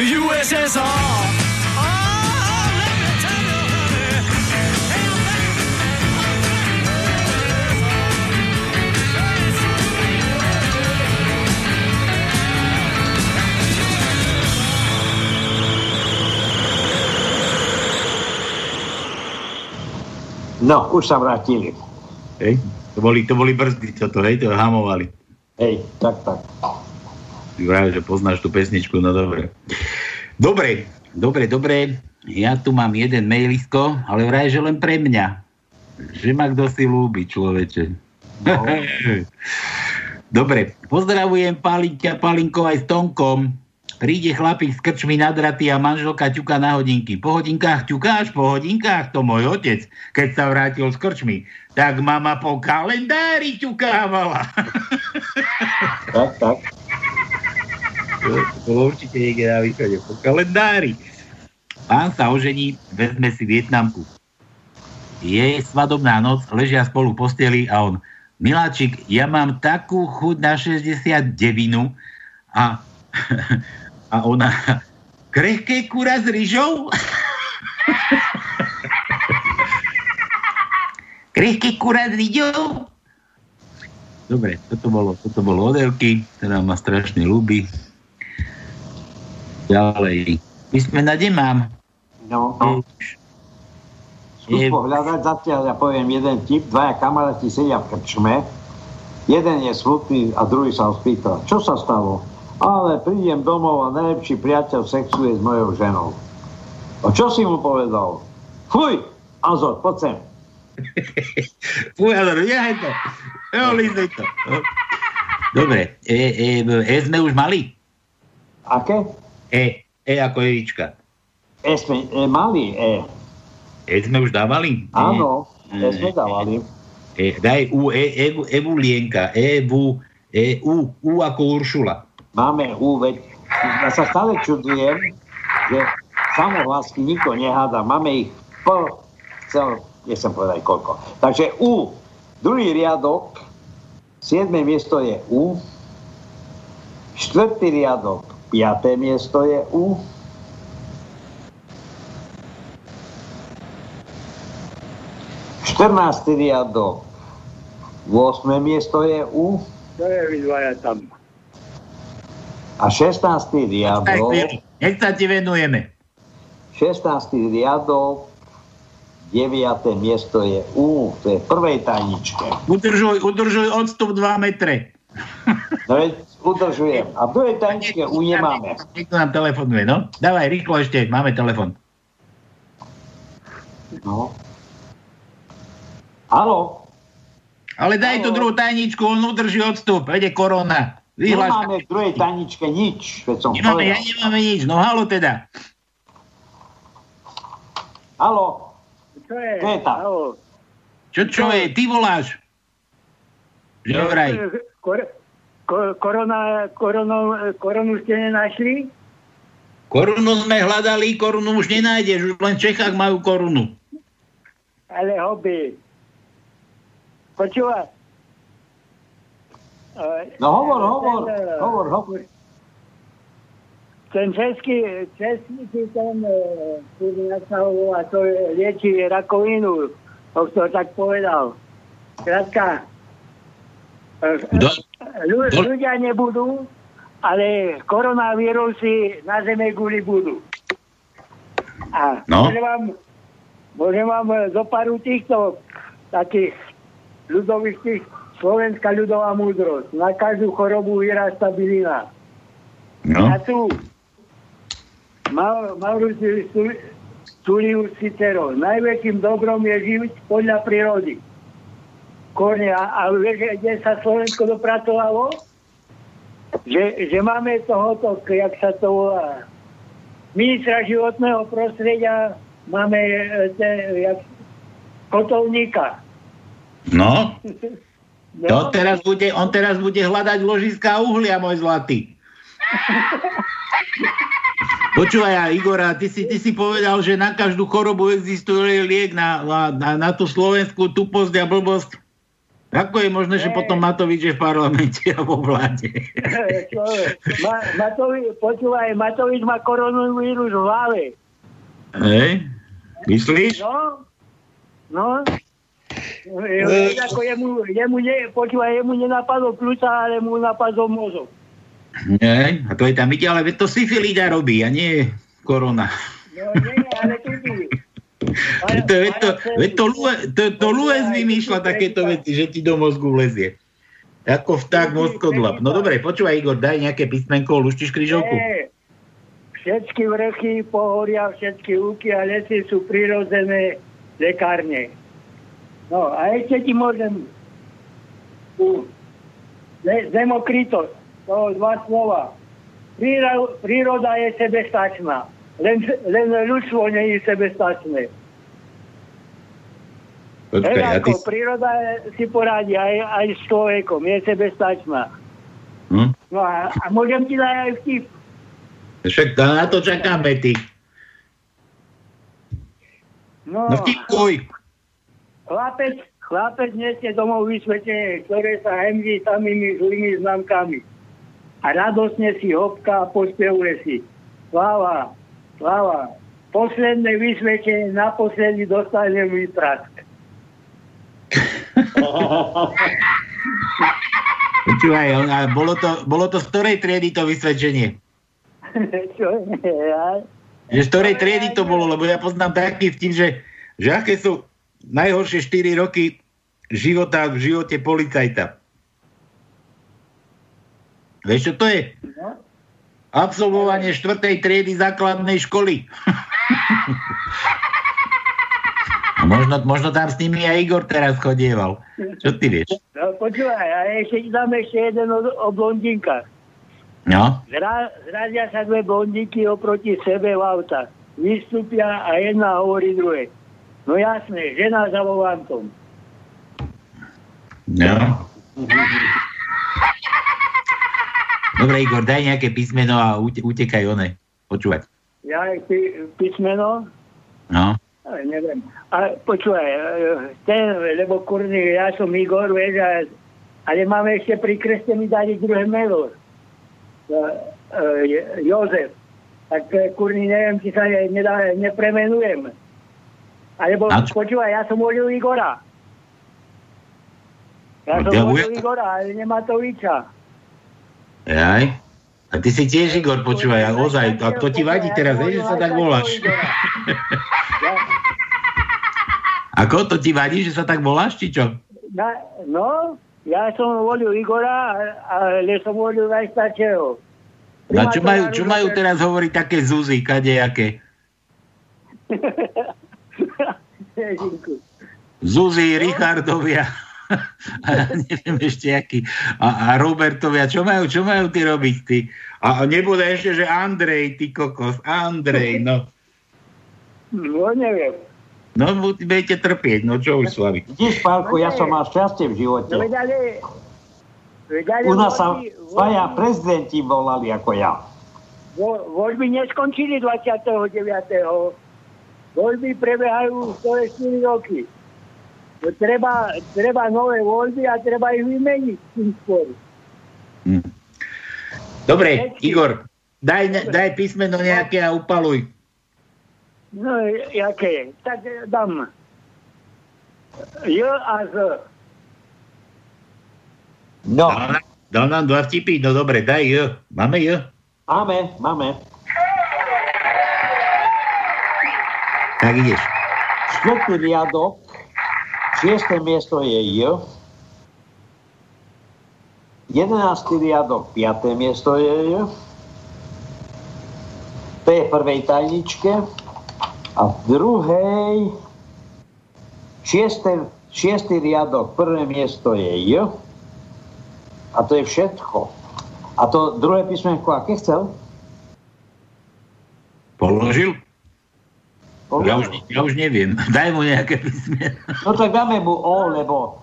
the USSR. No, už sa vrátili. Hej, to boli, to boli brzdy toto, hej, to hamovali. Hej, tak, tak. Vraj, že poznáš tú pesničku, no dobre. Dobre, dobre, dobre. Ja tu mám jeden mailisko, ale vraj, že len pre mňa. Že ma kto si ľúbi, človeče. No. dobre, pozdravujem Palinka, Palinkov aj s Tonkom. Príde chlapík s krčmi nadratý a manželka ťuka na hodinky. Po hodinkách ťukáš, po hodinkách, to môj otec, keď sa vrátil s krčmi. Tak mama po kalendári ťukávala. Tak, tak. To bolo určite niekde na východe. Po kalendári. Pán sa ožení, vezme si Vietnamku. Je svadobná noc, ležia spolu v posteli a on, Miláčik, ja mám takú chuť na 69 a, a ona, krehké kura s rýžou? krehké kura s rýžou? Dobre, toto bolo, toto bolo odelky, ktorá ma strašne ľúbi. Ďalej. Písmena nemám. No, no. Skús pohľadať zatiaľ, ja poviem jeden tip, dvaja kamaráti sedia v krčme, jeden je smutný a druhý sa ho spýta, čo sa stalo? Ale prídem domov a najlepší priateľ sexuje s mojou ženou. A čo si mu povedal? Fuj, Azor, poď sem. Fuj, Azor, to. Jo, to. Dobre, e, e, e sme už mali? Aké? E, E ako Evička. E sme e, mali, E. E sme už dávali? Áno, E sme dávali. E, daj U, E, e, Evulienka, Evu, E, U, U ako Uršula. Máme U, veď ja sa stále čudujem, že samohlásky nikto neháda. Máme ich po cel, nechcem povedať koľko. Takže U, druhý riadok, siedme miesto je U, štvrtý riadok, piaté miesto je U, Štrnáctý riadok, 8. miesto je U. To je vy dvaja tam. A 16. riadok... Nech sa ti venujeme. 16. riadok, 9. miesto je U, to je prvej tajničke. Udržuj, udržuj odstup 2 metre. No veď udržujem. A v druhej tajničke U nemáme. Niekto nám telefonuje, no? Dávaj, rýchlo ešte, máme telefon. No. Halo? Ale daj tú druhú tajničku, on udrží odstup, vede korona. Vyhláška. Nemáme v druhej tajničke nič, veď som Nemáme, ja povedal. nemáme nič, no halo teda. Halo? Čo je? Kto je tam? Halo. Čo, čo je, ty voláš? Že vraj. Kor, korona, koronu, koronu ste nenašli? Korunu sme hľadali, korunu už nenájdeš, už len v Čechách majú korunu. Ale hobby. Počúva. No hovor, hovor, hovor, hovor. Ten český, český ten, ten a to je- lieči rakovinu, to to tak povedal. Krátka, do- ľudia nebudú, ale koronavírusy na zeme guli budú. A No. môžem vám, môžem vám zo paru týchto takých ľudových tých Slovenská ľudová múdrosť. Na každú chorobu vyrastá bylina. No. A tu Mau- Mauritius Tul- Tullius Cicero. Najväčším dobrom je žiť podľa prírody. Korne, a, a vieš, kde sa Slovensko dopracovalo? Že, že máme tohoto, jak sa to volá, ministra životného prostredia, máme e, te, jak, kotovníka. No, No, to teraz bude, on teraz bude hľadať ložiska uhlia, môj zlatý. Počúvaj, a Igora, ty si, ty si povedal, že na každú chorobu existuje liek na, na, na, na tú slovenskú tuposť a blbosť. Ako je možné, že potom Matovič je v parlamente a vo vláde? Ma, Matovič, počúvaj, Matovič má koronavírus v hlave. Hej? Myslíš? No, no. Je, ako jemu, jemu ne, počúvaj, jemu nenapadlo pľúca, ale mu napadol mozog. Nie, a to je tam ide, ale to syfilida robí a nie korona. No nie, ale Para- To, veď to, veď to, Lue- to, to Lues vymýšľa takéto veci, že ti do mozgu vlezie. Ako vták mozkodlap. No dobre, počúvaj Igor, daj nejaké písmenko, luštiš kryžovku. Nie. Všetky vrchy, pohoria, všetky úky a lesy sú prirodzené lekárne. No a ešte ti môžem tu to dva slova. Príra- Príroda je sebestačná, len, len ľudstvo nie je sebestačné. Počkaj, Hej, a ty... ako príroda si poradí aj, aj s človekom, je sebestačná. Hm? No a, a môžem ti dať aj vtip. Však na to čakáme, ty. No, No vtipkuj. Chlapec, chlapec nesie domov vysvetenie, ktoré sa hemží samými zlými známkami. A radosne si hopká a pospevuje si. Sláva, sláva. Posledné vysvetenie, naposledy dostanem výprask. Počúvaj, on- a bolo to, bolo to z ktorej triedy to vysvedčenie? Čo je? Ja? Že z ktorej triedy to bolo, lebo ja poznám taký vtip, že, že aké sú najhoršie 4 roky života v živote policajta. Vieš, čo to je? Absolvovanie 4. triedy základnej školy. A možno, možno tam s nimi aj Igor teraz chodieval. Čo ty vieš? No, počúvaj, a ešte ti dám ešte jeden o, o blondinkách. No, Zra, zradia sa dve blondinky oproti sebe v autách. Vystúpia a jedna hovorí druhej. No jasné, žena za volantom. no. Dobre, Igor, daj nejaké písmeno a ute, utekaj one. Počúvať. Ja písmeno, No. Neviem. A počúvaj, ten, lebo kurný, ja som Igor, vieš, a, ale máme ešte pri kreste mi dali druhé meno. Jozef. Tak kurný, neviem, či sa ne, nedá, nepremenujem. Alebo čo? počúvaj, ja som volil Igora. Ja som volil Igora, ale nemá to Viča. Jaj. A ty si tiež, Igor, počúvaj, ozaj, a to ti vadí teraz, vieš, že sa tak voláš. Ako, to ti vadí, že sa tak voláš, či čo? No, ja som volil Igora, ale som volil aj staršieho. A čo majú, čo majú teraz hovoriť také zuzy, kadejaké? Zuzy, Richardovia. A ja neviem ešte aký. A, a Robertovia, čo majú, čo majú ty robiť, ty? A nebude ešte, že Andrej, ty kokos, Andrej, no. No, neviem. No, budete trpieť, no čo už s vami. Vidíš, Pálko, ja som mal šťastie v živote. No. Veď ale U nás sa dvaja prezidenti volali ako ja. vo- Voľby neskončili 29. Voľby prebiehajú 104 roky. Treba, treba nové voľby a treba ich vymeniť tým skôr. Dobre, Igor, daj, daj písmeno nejaké a upaluj. No, jaké? Tak eh, dám. J a Z. No. Dal, nám- dal nám dva vtipy, no dobre, daj J. Máme J? Máme, máme. Tak ideš. Štvrtý riadok, šiesté miesto je J. Jedenáctý riadok, piaté miesto je J. To je v prvej tajničke. A v druhej, šiesté, šiestý riadok, prvé miesto je J. A to je všetko. A to druhé písmenko, aké chcel? Položil? Ja už, ja už neviem. Daj mu nejaké písmeno. No tak dáme mu O, lebo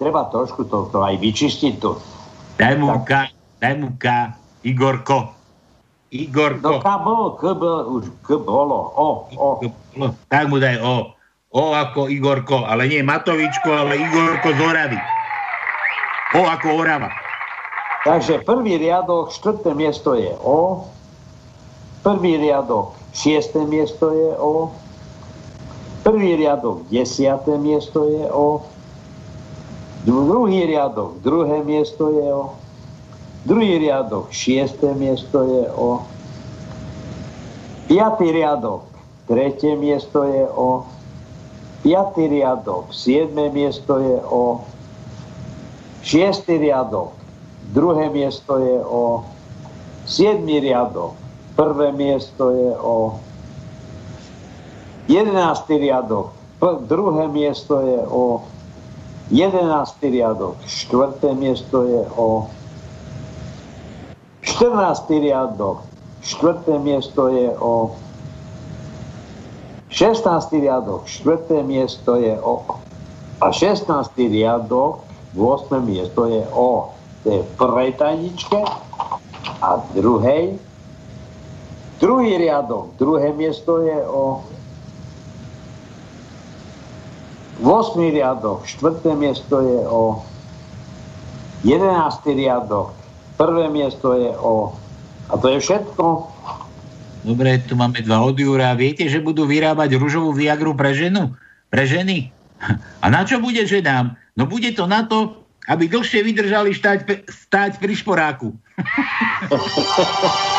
treba trošku to, to aj vyčistiť tu. Daj mu K. Daj mu K. Igorko. Igorko. No K bolo, K bolo, už K bolo, O, O. No, tak mu daj O. O ako Igorko, ale nie Matovičko, ale Igorko z Oravy. O ako Orava. Takže prvý riadok, štvrté miesto je O. Prvý riadok, šiesté miesto je O. Prvý riadok, desiaté miesto je O. Druhý riadok, druhé miesto je O. Druhý riadok, šiesté miesto je O. Piatý riadok, tretie miesto je O. piatý riadok, siedme miesto je o šiestý riadok, druhé miesto je o siedmy riadok, prvé miesto je o jedenáctý riadok, p- druhé miesto je o jedenáctý riadok, štvrté miesto je o 14. riadok, štvrté miesto je o 16. riadok, štvrté miesto je o a 16. riadok, 8. miesto je o to je prvej tajničke a druhej druhý riadok, druhé miesto je o 8. riadok, štvrté miesto je o 11. riadok, prvé miesto je o a to je všetko. Dobre, tu máme dva od Jura. Viete, že budú vyrábať rúžovú viagru pre ženu? Pre ženy? A na čo bude ženám? No bude to na to, aby dlhšie vydržali štáť, pe- stáť pri šporáku.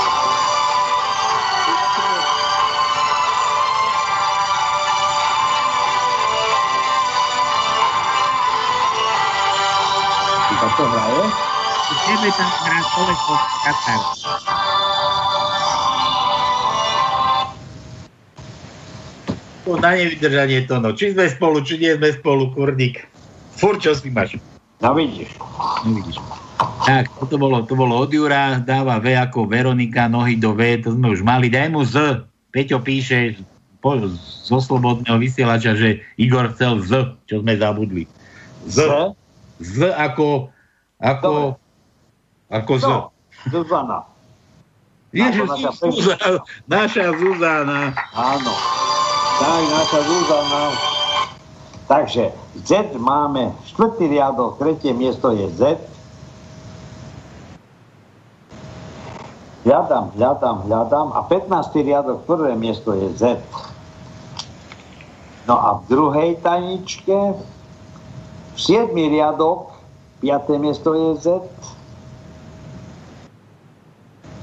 to hraje? Ideme tam hrať kolečko Katar. To na nevydržanie to, no. Či sme spolu, či nie sme spolu, kurník. Fur, čo si máš? No vidíš. No vidíš. Tak, to bolo, to bolo od Jura, dáva V ako Veronika, nohy do V, to sme už mali. Daj mu Z. Peťo píše po, zo slobodného vysielača, že Igor chcel Z, čo sme zabudli. Z. Z ako, ako, ako Z. No, Zuzana. Ježiš, naša Zuzana, naša Zuzana. Áno. Tak, naša Zuzana. Takže Z máme, štvrtý riadok, tretie miesto je Z. Hľadám, hľadám, hľadám a 15. riadok, prvé miesto je Z. No a v druhej tajničke, 7. riadok, 5. miesto je Z.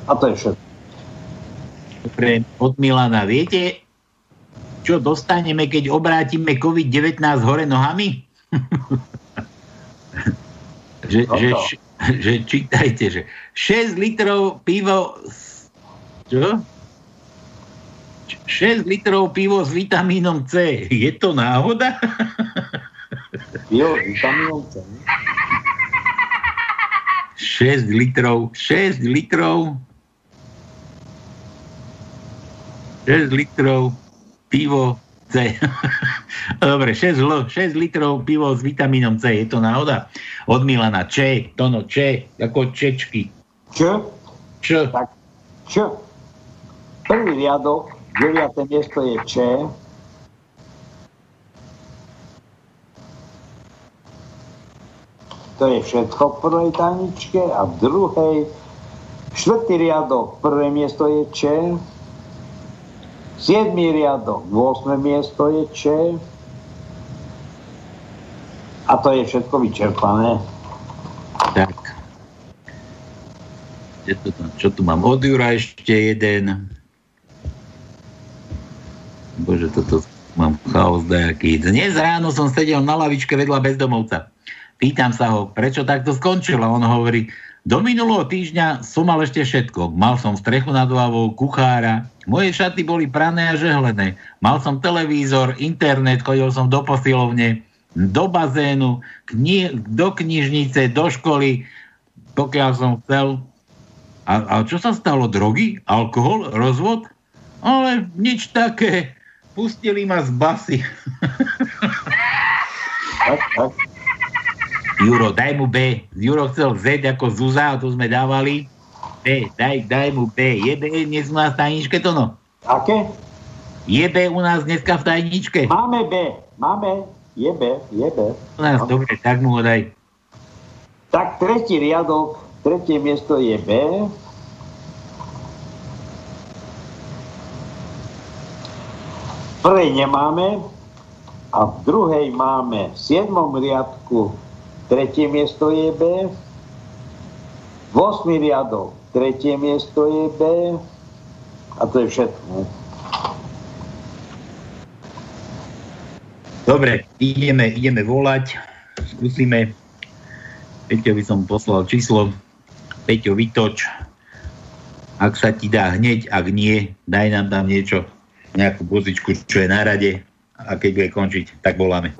A to je všetko. Dobre, od Milana. Viete, čo dostaneme, keď obrátime COVID-19 hore nohami? že, No že, že čítajte, že 6 litrov pivo čo? 6 litrov pivo s vitamínom C. Je to náhoda? Jo, vitamínom C. 6 litrov, 6 litrov 6 litrov pivo C. Dobre, 6, l, 6 litrov pivo s vitamínom C. Je to náhoda? Od Milana. Č, Tono, Č, ako Čečky. Č? Č. Tak, Č. Prvý riadok, 9. miesto je Č. To je všetko v prvej tajničke a v druhej štvrtý riadok, prvé miesto je Č. Siedmý riadok, 8. miesto je Č. A to je všetko vyčerpané. Tak. Kde to tam, čo tu mám? Od Jura ešte jeden. Bože, toto mám chaos dajaký. Dnes ráno som sedel na lavičke vedľa bezdomovca. Pýtam sa ho, prečo takto skončilo. On hovorí, do minulého týždňa som mal ešte všetko. Mal som strechu nad hlavou, kuchára, moje šaty boli prané a žehlené. Mal som televízor, internet, chodil som do posilovne, do bazénu, kni- do knižnice, do školy, pokiaľ som chcel. A, a čo sa stalo? Drogy? Alkohol? Rozvod? Ale nič také. Pustili ma z basy. Juro, daj mu B. Juro chcel Z ako Zuza, a to sme dávali. B, daj, daj mu B. Je B dnes u nás v tajničke, to no? Aké? Je B u nás dneska v tajničke? Máme B, máme, je B, je B. U nás, dobre, tak mu ho daj. Tak tretí riadok, tretie miesto je B. Prvej nemáme a v druhej máme v siedmom riadku tretie miesto je B. V osmi riadok tretie miesto je B. A to je všetko. Dobre, ideme, ideme volať. Skúsime. Peťo by som poslal číslo. Peťo, vytoč. Ak sa ti dá hneď, ak nie, daj nám tam niečo, nejakú pozičku, čo je na rade. A keď bude končiť, tak voláme.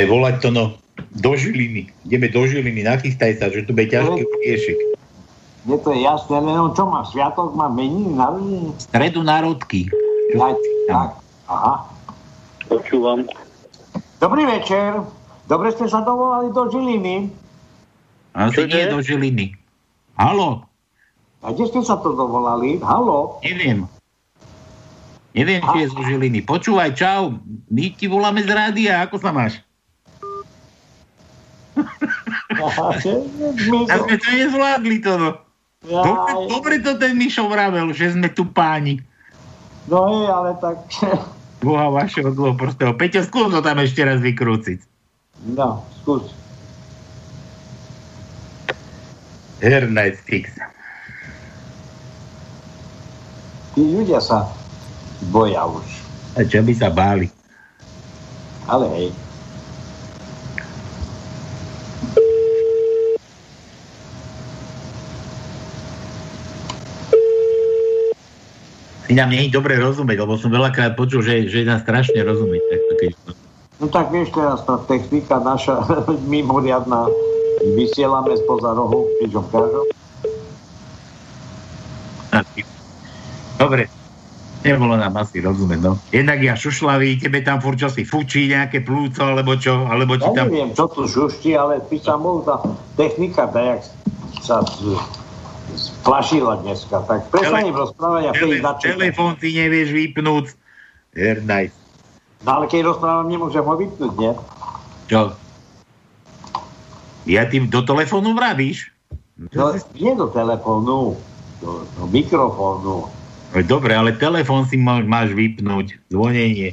Ideme volať to no do Žiliny. Ideme do Žiliny, nachystaj sa, že to bude ťažký riešik. Je to jasné, ale no čo má, sviatok má meniny, narodiny? Stredu národky. Ja, tak, aha. Počúvam. Dobrý večer. Dobre ste sa dovolali do Žiliny. A si nie do Žiliny. Halo, A kde ste sa to dovolali? Halo? neviem. Neviem, či je zo Žiliny. Počúvaj, čau. My ti voláme z rádia. Ako sa máš? A sme to nezvládli to, no. Dobre, dobre to ten Mišo vravel, že sme tu páni. No hej, ale tak... Boha vašeho dlho prostého. Peťo, skús to tam ešte raz vykrúciť. No, skús. Her Night Sticks. Tí ľudia sa boja už. A čo by sa báli? Ale hej. Ty nám nie je dobre rozumieť, lebo som veľakrát počul, že, že nám strašne rozumieť. Tak, keď... No tak vieš, teraz tá technika naša mimoriadná, vysielame spoza rohu, pričom každom. Dobre, nebolo nám asi rozumieť, no. Jednak ja šušlavý, tebe tam furt čosi fučí, nejaké plúco, alebo čo, alebo či Ja tam... neviem, čo tu šušti, ale by sa mohol tá technika tajak sa splašila dneska. Tak prestanem rozprávať a Tele, telefón si nevieš vypnúť. Nice. No ale keď rozprávam, nemôžem ho vypnúť, nie? Čo? Ja tým do telefónu vravíš? No, nie do telefónu, do, do mikrofónu. No, Dobre, ale telefón si má, máš vypnúť. Zvonenie.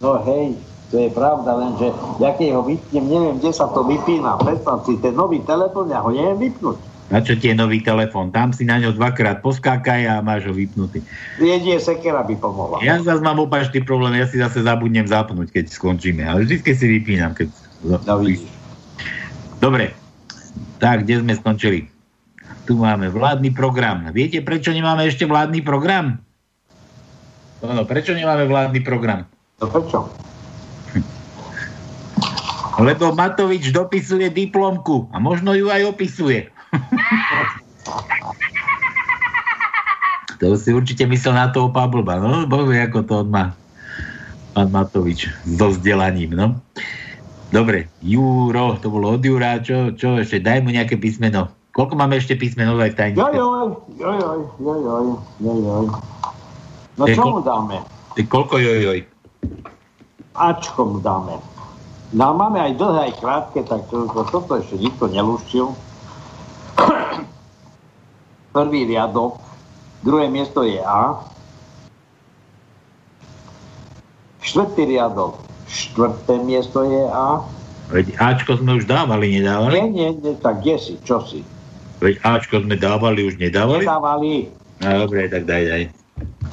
No hej, to je pravda, lenže ja keď ho vypnem, neviem, kde sa to vypína. Predstav si, ten nový telefón, ja ho neviem vypnúť. Na čo ti je nový telefón? Tam si na ňo dvakrát poskákaj a máš ho vypnutý. Jedie sekera by pomohla. Ja zase mám opačný problém, ja si zase zabudnem zapnúť, keď skončíme. Ale vždy si vypínam, keď... No vidíš. Dobre. Tak, kde sme skončili? Tu máme vládny program. Viete, prečo nemáme ešte vládny program? No, no, prečo nemáme vládny program? No prečo? Lebo Matovič dopisuje diplomku a možno ju aj opisuje. To si určite myslel na toho Pablba. No, boh vie, ako to on má pán Matovič so vzdelaním, no. Dobre, Júro, to bolo od Júra, čo, čo ešte, daj mu nejaké písmeno. Koľko máme ešte písmenov aj v tajničke? Jojoj, jojoj, jojoj, jojoj. No čo mu dáme? Koľko jojoj? Ačko mu dáme. No máme aj dlhé, aj krátke, tak to, to, toto ešte nikto nelúštil. Prvý riadok, druhé miesto je A. Štvrtý riadok, štvrté miesto je A. Veď Ačko sme už dávali, nedávali? Nie, nie, nie, tak kde si, čo si? Veď Ačko sme dávali, už nedávali? Nedávali. No dobre, tak daj, daj.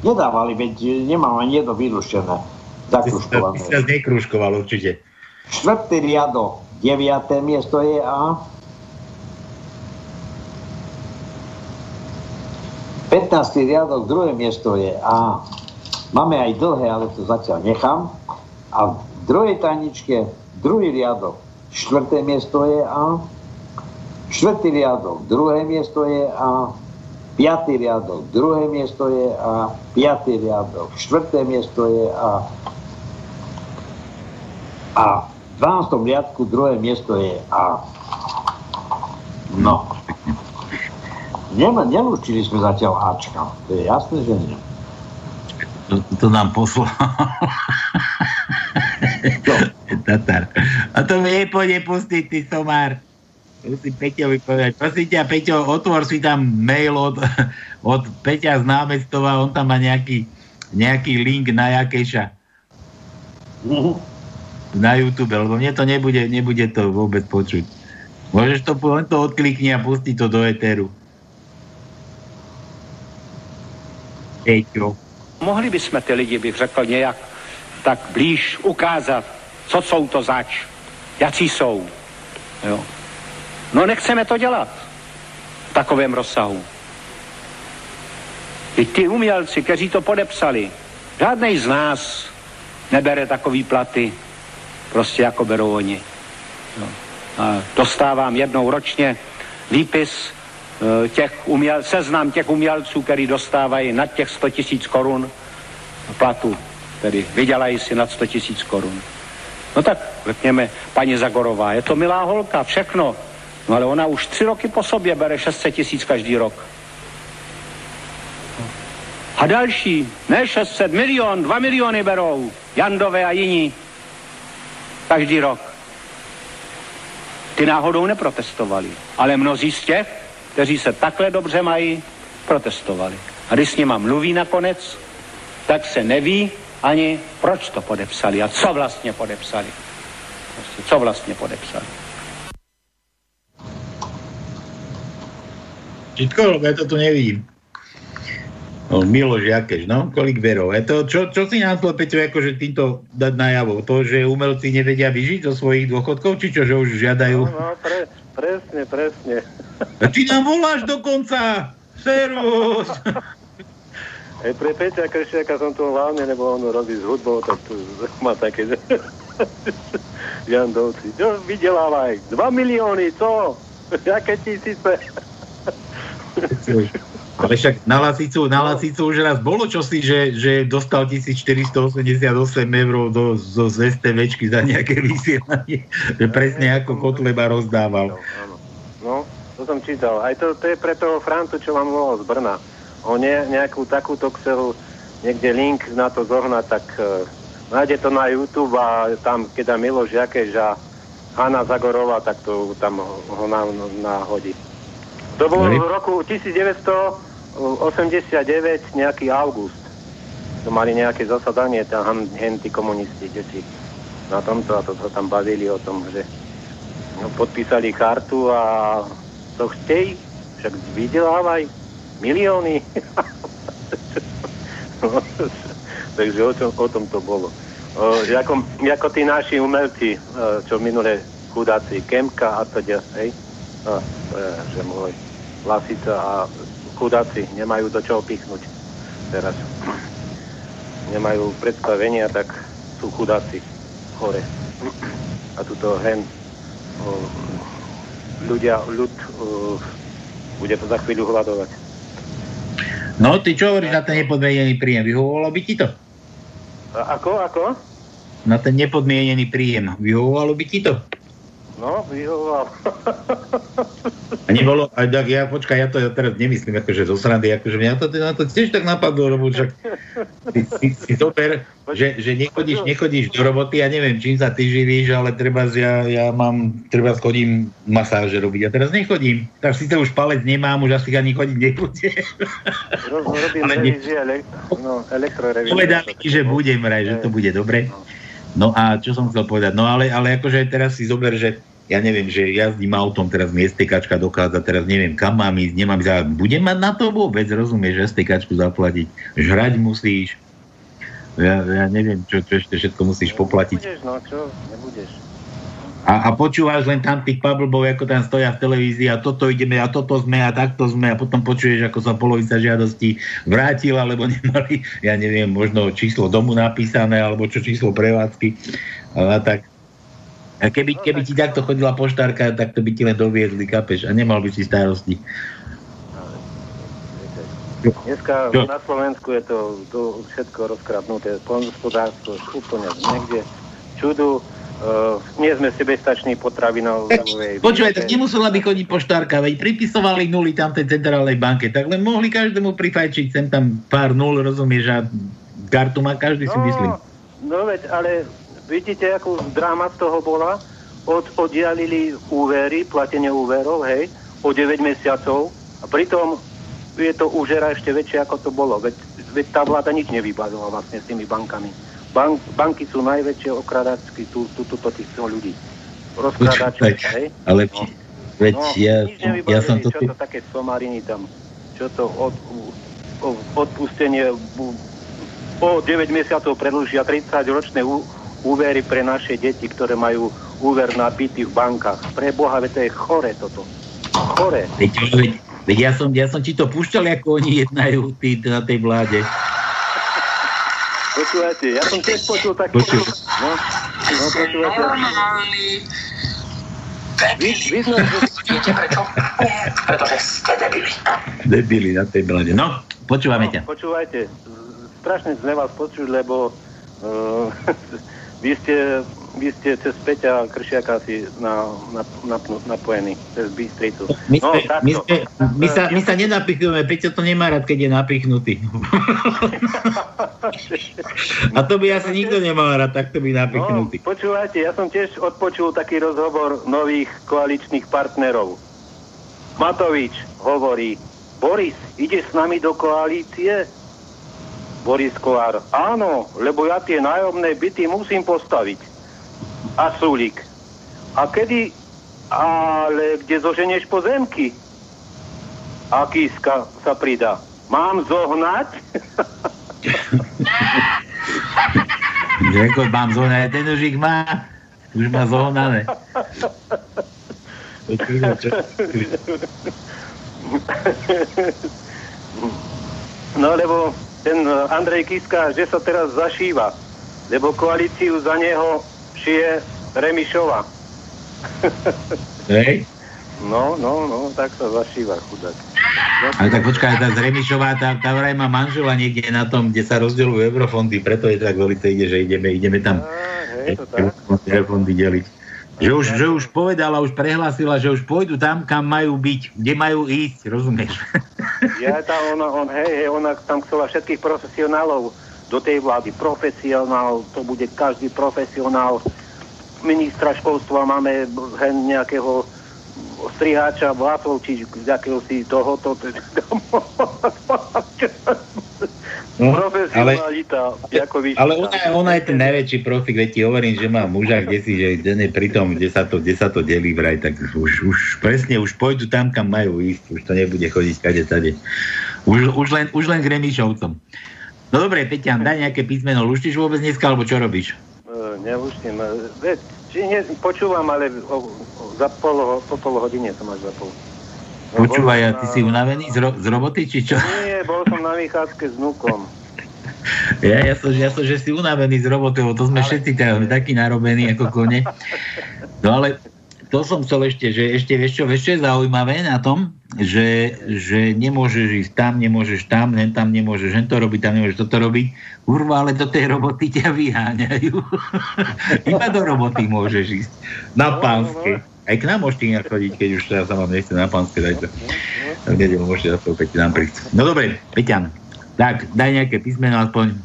Nedávali, veď nemám ani jedno vylúštené. Zakruškované. Ty si nás nekruškoval určite. Štvrtý riadok, deviaté miesto je A. 15. riadok, druhé miesto je A. Máme aj dlhé, ale to zatiaľ nechám. A v druhej tajničke, druhý riadok, štvrté miesto je A. Štvrtý riadok, druhé miesto je A. Piatý riadok, druhé miesto je A. Piatý riadok, štvrté miesto je A. A v 12. riadku druhé miesto je A. No. Nema, nelúčili sme zatiaľ Ačka. To je jasné, že nie. To, to nám poslal. Tatar. A to mi nepôjde pustiť, ty somár. Musím Peťovi povedať. Prosím ťa, Peťo, otvor si tam mail od, od Peťa z námestova, on tam má nejaký, nejaký link na Jakeša. Na YouTube, lebo mne to nebude, nebude to vôbec počuť. Môžeš to len to odklikni a pustiť to do Eteru. Peťo. Mohli bychom ty lidi, bych řekl nějak, tak blíž ukázat, co jsou to zač, jací jsou. Jo. No nechceme to dělat v takovém rozsahu. I ty umělci, kteří to podepsali, žádnej z nás nebere takový platy, prostě jako berou oni. Jo. A dostávám jednou ročně výpis těch uměl, seznam těch umělců, který dostávají nad těch 100 tisíc korun platu, tedy vydělají si nad 100 tisíc korun. No tak řekněme, paní Zagorová, je to milá holka, všechno, No ale ona už tři roky po sobě bere 600 tisíc každý rok. A další, ne 600, milion, 2 miliony berou, Jandové a jiní, každý rok. Ty náhodou neprotestovali, ale mnozí z těch, kteří se takhle dobře mají, protestovali. A když s nima mluví nakonec, tak se neví ani, proč to podepsali a co vlastně podepsali. Prostě, co vlastně podepsali. Lebo ja to tu nevidím. No, Miloš Jakeš, no, kolik verov. Je to, čo, čo si nám chcel, Peťo, akože týmto dať najavo? To, že umelci nevedia vyžiť zo svojich dôchodkov, či čo, že už žiadajú? No, no pre, presne, presne. Ty nám voláš dokonca! Servus! Aj pre Peťa Kršiaka som tu hlavne, lebo on robí s hudbou, tak tu má také, že... Jandovci, čo vydelávaj? 2 milióny, co? Jaké tisíce? Ale však na Lasicu, na Lasicu už raz bolo čosi, že, že dostal 1488 eur do, zo z STVčky za nejaké vysielanie, že presne ako Kotleba rozdával. No, to som čítal. Aj to, to je pre toho Francu, čo vám volal z Brna. On ne, nejakú takúto chcel niekde link na to zohnať, tak uh, nájde to na YouTube a tam, keď dá Miloš Jakeš a Hanna Zagorová, tak to tam ho nahodí. To bolo v roku 1989, nejaký august. To mali nejaké zasadanie, tam henty komunisti, deti na tomto a to sa tam bavili o tom, že no, podpísali kartu a to chcej však vydelávaj milióny. No, Takže o tom, o tom to bolo. O, ako, ako tí naši umelci, čo minule chudáci, Kemka a teda, hej, to je, že môj Lasica a chudáci nemajú do čoho pichnúť teraz. Nemajú predstavenia, tak sú chudáci hore. A tuto hen o, ľudia, ľud o, bude to za chvíľu hľadovať. No, ty čo hovoríš na ten nepodmienený príjem? Vyhovovalo by ti to? A ako, ako? Na ten nepodmienený príjem. Vyhovovalo by ti to? No, vyhovoval. A nebolo, aj tak ja, počkaj, ja to ja teraz nemyslím akože zo srandy, akože mňa to, na to tiež tak napadlo, lebo však si, si, si zober, že, že nechodíš, nechodíš do roboty, ja neviem, čím sa ty živíš, ale treba ja, ja mám, treba chodím masáže robiť, a teraz nechodím. Tak síce už palec nemám, už asi ani chodiť nebude. Robím Ale ne- revízie, elek- no, elektrorevízie. Povedali že budem vraj, že to bude dobre. No a čo som chcel povedať? No ale, ale akože teraz si zober, že ja neviem, že jazdím autom, teraz mi STKčka dochádza, teraz neviem, kam mám ísť, nemám ale budem mať na to vôbec, rozumieš, STKčku zaplatiť. Žrať musíš, ja, ja neviem, čo, čo ešte všetko musíš poplatiť. Nebudeš, no čo, nebudeš. A, a počúvaš len tam tých pablbov, ako tam stoja v televízii a toto ideme a toto sme a takto sme a potom počuješ, ako sa polovica žiadostí vrátila, lebo nemali, ja neviem, možno číslo domu napísané alebo čo číslo prevádzky. A tak. A keby, keby ti takto chodila poštárka, tak to by ti len doviezli, kapeš, a nemal by si starosti. Dneska Čo? na Slovensku je to, to všetko rozkradnuté, poľnohospodárstvo úplne niekde čudu, uh, nie sme sebestační potravinovej. Počúvaj, tak nemusela by chodiť poštárka, veď pripisovali nuly tam tej centrálnej banke, tak len mohli každému prifajčiť sem tam pár nul, rozumieš, a kartu má každý si myslím. No veď, ale vidíte, akú dráma z toho bola? Od, oddialili úvery, platenie úverov, hej, o 9 mesiacov a pritom je to úžera ešte väčšie, ako to bolo. Veď, veď tá vláda nič nevybavila vlastne s tými bankami. Bank, banky sú najväčšie okradačky tu, tu, tu, týchto ľudí. Rozkradačky, Počkaj, hej? ale veď No, ja, ja som to... Čo to také somariny tam? Čo to od, odpustenie bu- o 9 mesiacov predlžia 30 ročné ú, úvery pre naše deti, ktoré majú úver na byty v bankách. Pre Boha, veď to je chore toto. Chore. Veď, veď, veď ja, som, ja som ti to púšťal, ako oni jednajú tí, na tej vláde. Počúvajte, ja som tiež počul tak... Počuj. No, no počúvajte. Vy, vy sme... Viete prečo? Pretože ste debili. Debili na tej vláde. No, počúvame ťa. Počúvajte, strašne sme vás počuť, lebo uh, vy, ste, vy ste cez Peťa Kršiaka si na, na, na, napojený, cez Bystricu. My, No, sme, my, sme, my, sa, my sa nenapichneme, Peťo to nemá rád, keď je napichnutý. A to by asi nikto nemal rád, takto by No, napichnutý. počúvajte, ja som tiež odpočul taký rozhovor nových koaličných partnerov. Matovič hovorí, Boris, ideš s nami do koalície? Boris Kolár, áno, lebo ja tie nájomné byty musím postaviť. A Sulík, a kedy, ale kde zoženieš pozemky? A Kiska sa pridá, mám zohnať? Ako mám zohnať, ten už ich má. Už má zohnané. No lebo ten Andrej Kiska, že sa teraz zašíva, lebo koalíciu za neho šije Remišova. Hej? No, no, no, tak sa zašíva chudák. Ale tak počkaj, tá Zremišová, tá, tá vraj má manžela niekde na tom, kde sa rozdeľujú eurofondy, preto je tak veľmi ide, že ideme, ideme tam hej, to tak. eurofondy deliť. Že už, že už povedala, už prehlásila, že už pôjdu tam, kam majú byť, kde majú ísť, rozumieš? Ja tam, ona, on, hej, hej, ona tam chcela všetkých profesionálov do tej vlády. Profesionál, to bude každý profesionál. Ministra školstva máme hen nejakého striháča vlasov, či akého si tohoto. No, ale, ako ale ona, ona je ten najväčší profik, veď ti hovorím, že má muža, kde si, že ten je pri tom, kde sa to, kde sa to delí vraj, tak už, už presne, už pôjdu tam, kam majú ísť, už to nebude chodiť kade tade. Už, už, len, už len k Remišovcom. No dobre, Peťan, daj nejaké písmeno. Luštíš vôbec dneska, alebo čo robíš? E, Neluštím. E, Veď, či nie, počúvam, ale o, o, za pol, po pol hodine to máš za pol. No, Počúvaj, a ty na- si unavený z, ro- z roboty, či čo? Nie, bol som na vychádzke s vnúkom. Ja, ja, som, ja som, že si unavený z roboty, to sme všetci teraz takí narobení ako kone. No ale to som chcel ešte, že ešte vieš čo, vieš čo je zaujímavé na tom, že, že nemôžeš ísť tam, nemôžeš tam, len tam nemôžeš len to robiť, tam nemôžeš toto robiť. Kurva, ale do tej roboty ťa vyháňajú. Iba do roboty môžeš ísť. Na pánske. Aj k nám môžete inak chodiť, keď už teraz sa vám nechce na pánske, dajte. V nedelu môžete zase opäť nám prísť. No dobre, Peťan, tak daj nejaké písmeno aspoň.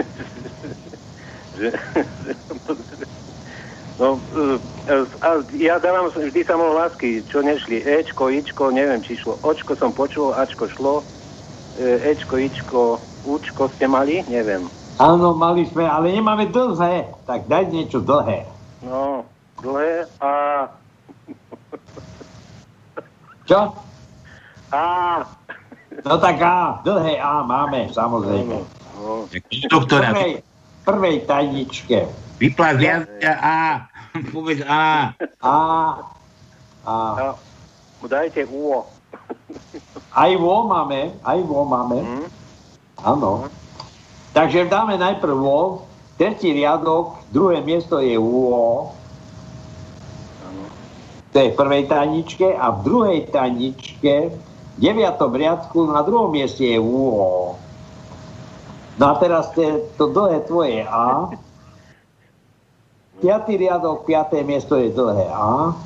Že, no, e, a ja dávam vždy samohlásky, čo nešli. Ečko, Ičko, neviem, či šlo. Očko som počul, Ačko šlo. E, Ečko, Ičko, Učko ste mali? Neviem. Áno, mali sme, ale nemáme dlhé. Tak daj niečo dlhé. No, dlhé a... Čo? A... No tak A, dlhé A máme, samozrejme. No, Doktora, Prvej, prvej tajničke. vyplás viac A. Povedz A. A, A. a dajte úo. Aj vo máme, aj vo máme. Áno. Takže dáme najprv vo, tretí riadok, druhé miesto je UO. To je v prvej tajničke a v druhej tajničke v deviatom riadku na druhom mieste je UO. No a teraz to, to dlhé tvoje A. Piatý riadok, piaté miesto je dlhé A.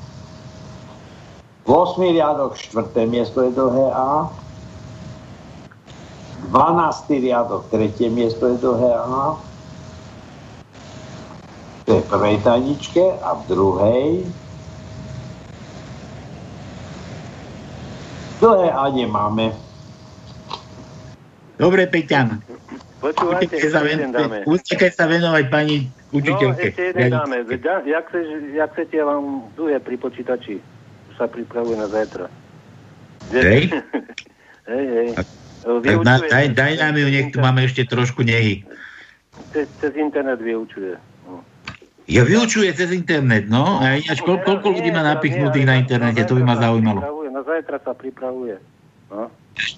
V 8. riadok, štvrté miesto je dlhé A. 12. riadok, tretie miesto je dlhé A. To je v prvej tajničke a v druhej dlhé A nemáme. Dobre, Peťan. Počúvajte, Utekaj sa, ven, sa venovať pani učiteľke. No, ešte jeden dáme. Da- Jak, chceš, jak chcete, ja vám duje pri počítači. Sa pripravuje na zajtra. Hej. hej, hej. Na, daj, daj nám ju, nech tu máme ešte trošku nehy. Cez, cez internet vyučuje. No. Ja vyučuje cez internet, no. A ináč, koľ, koľko ľudí má napichnutých na internete, to by ma zaujímalo. Na zajtra sa pripravuje. No.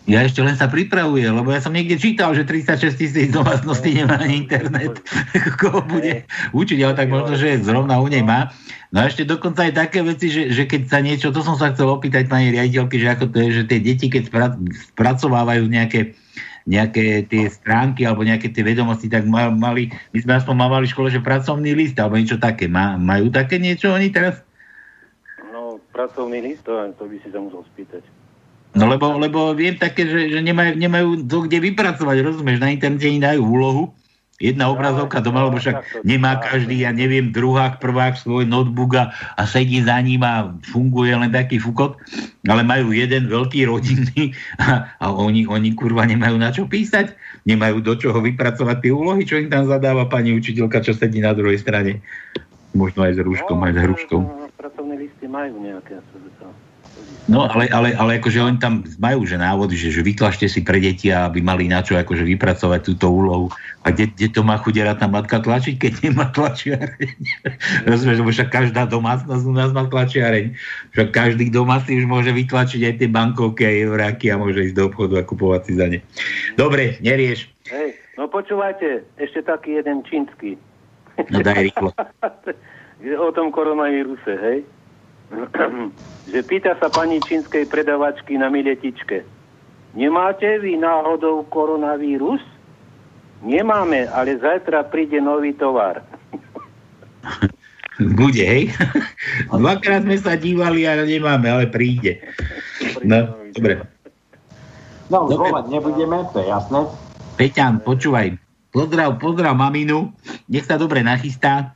Ja ešte len sa pripravuje, lebo ja som niekde čítal, že 36 tisíc domácností nemá ani internet. Koho bude učiť, ale tak možno, že zrovna u nej má. No a ešte dokonca aj také veci, že, že keď sa niečo, to som sa chcel opýtať pani riaditeľky, že ako to je, že tie deti, keď spra- spracovávajú nejaké nejaké tie stránky alebo nejaké tie vedomosti, tak ma- mali, my sme aspoň mávali v škole, že pracovný list alebo niečo také. Má, majú také niečo oni teraz? no, pracovný list, to, to by si sa musel spýtať. No lebo, lebo viem také, že, že nemajú, nemajú to kde vypracovať, rozumieš, na internete im dajú úlohu, jedna obrazovka doma, lebo však nemá každý, ja neviem, druhák, prvák svoj notebook a, a sedí za ním a funguje len taký fukot, ale majú jeden veľký rodinný a, a oni, oni kurva nemajú na čo písať, nemajú do čoho vypracovať tie úlohy, čo im tam zadáva pani učiteľka, čo sedí na druhej strane. Možno aj s rúškom, aj s hruškou. No, pracovné listy majú nejaké. No ale, ale, ale akože oni tam majú že návody, že, že vytlačte si pre deti, aby mali na čo akože vypracovať túto úlohu. A kde, kde to má chudera tá matka tlačiť, keď nemá tlačiareň? Rozumieš, lebo však každá domácnosť u nás má tlačiareň. Však každý doma si už môže vytlačiť aj tie bankovky a euráky a môže ísť do obchodu a kupovať si za ne. Dobre, nerieš. Hej, no počúvajte, ešte taký jeden čínsky. No daj rýchlo. o tom koronavíruse, hej? Že pýta sa pani čínskej predavačky na miletičke. Nemáte vy náhodou koronavírus? Nemáme, ale zajtra príde nový tovar. Bude, hej? Dvakrát sme sa dívali, ale nemáme, ale príde. No, dobre. No, už nebudeme, to je jasné. Peťan, počúvaj. Pozdrav, pozdrav maminu. Nech sa dobre nachystá.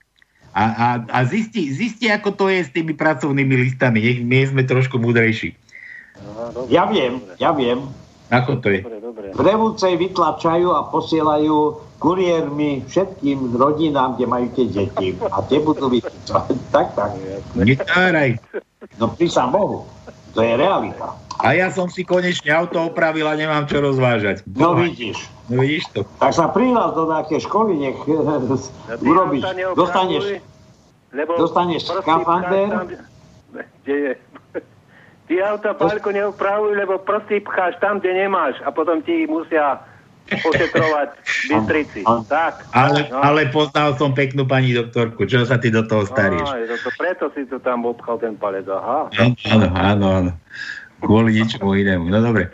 A, a, a zisti, zisti, ako to je s tými pracovnými listami. Nech my sme trošku múdrejší. Ja viem, ja viem. Ako to je? Prevúcej vytlačajú a posielajú kuriérmi všetkým rodinám, kde majú tie deti. A tie budú vytlačať. Tak, tak. Netáraj. No prísam Bohu. To je realita. A ja som si konečne auto opravil a nemám čo rozvážať. No vidíš. No vidíš to. Tak sa prihláš do nejakej školy, nech urobíš. Dostaneš, Lebo dostaneš skafander. tam, Kde je? Ty auta pálko neopravuj, lebo prostý pcháš tam, kde nemáš a potom ti musia ošetrovať v Bystrici. Tak. Ale, no. ale poznal som peknú pani doktorku. Čo sa ty do toho staríš? Aj, to, to, preto si to tam obchal ten palec, aha. Áno, áno, áno. Kvôli ničomu inému. No dobre.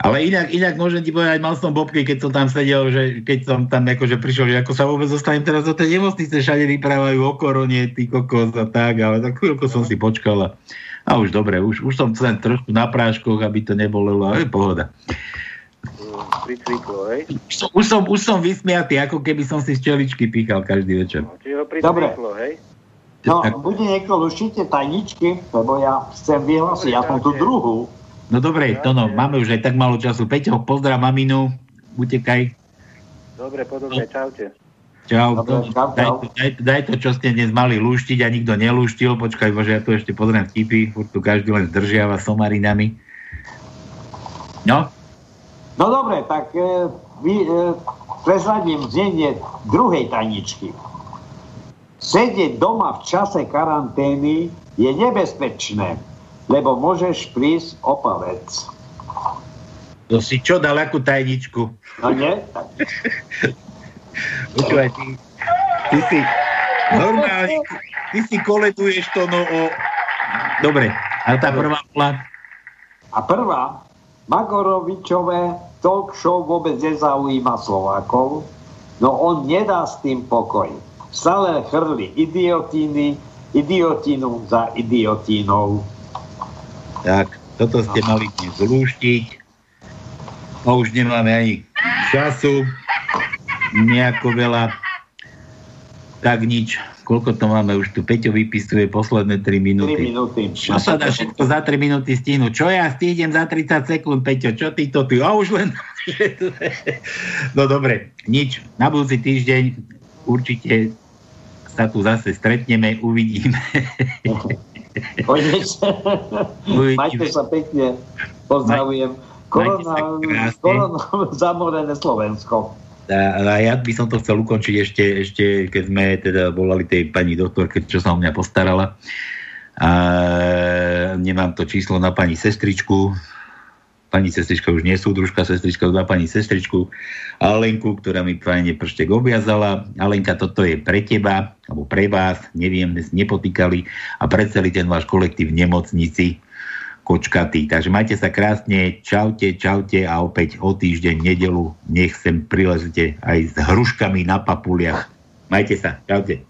Ale inak, inak môžem ti povedať, mal som bobky, keď som tam sedel, že keď som tam akože prišiel, že ako sa vôbec dostanem teraz do tej nemocnice, všade vyprávajú o korone, ty kokos a tak, ale tak chvíľku som si počkal a, a už dobre, už, už som len trošku na práškoch, aby to nebolelo, ale pohoda. Pricviklo, hej? Už som, už, som, vysmiatý, ako keby som si z čeličky pýchal každý večer. Čiže ho Dobre. pricviklo, hej? No, bude niekto luštíte tajničky, lebo ja chcem vyhlasiť, ja som tu druhú. No dobre, to no, máme už aj tak málo času. Peťo, pozdrav maminu, utekaj. Dobre, podobne, čaute. Čau, Dobre, to, čau, daj, to, daj, daj to, čo ste dnes mali lúštiť a nikto nelúštil. Počkaj, bože, ja tu ešte pozriem vtipy, furt tu každý len zdržiava somarinami. No, No dobre, tak e, vy, e, prezradím znenie druhej tajničky. Sedieť doma v čase karantény je nebezpečné, lebo môžeš prísť o palec. to si čo dal akú tajničku? No nie? Počúvaj, ty, ty si normálne, ty si koleduješ to no o... Dobre, a tá prvá bola... A prvá, Magorovičové talk show vôbec nezaujíma Slovákov, no on nedá s tým pokoj. Stále chrli idiotiny, idiotinu za idiotínou. Tak, toto ste mali dnes zlúštiť. A už nemáme ani času, nejako veľa. Tak nič. Koľko to máme? Už tu Peťo vypisuje posledné 3 3 minúty. minúty. Čo sa dá všetko za 3 minúty stihnúť? Čo ja stídem za 30 sekúnd, Peťo? Čo ty to ty? A už len... no dobre, nič. Na budúci týždeň určite sa tu zase stretneme, uvidíme. Majte sa pekne. Pozdravujem. Korona, korona zamorené Slovensko. A, a ja by som to chcel ukončiť ešte, ešte keď sme teda volali tej pani doktorke, čo sa o mňa postarala. A nemám to číslo na pani sestričku. Pani sestrička už nie sú družka sestrička, na pani sestričku Alenku, ktorá mi fajne prštek obviazala. Alenka, toto je pre teba, alebo pre vás, neviem, dnes nepotýkali a pre celý ten váš kolektív v nemocnici kočkatý. Takže majte sa krásne, čaute, čaute a opäť o týždeň, nedelu, nech sem prilezete aj s hruškami na papuliach. Majte sa, čaute.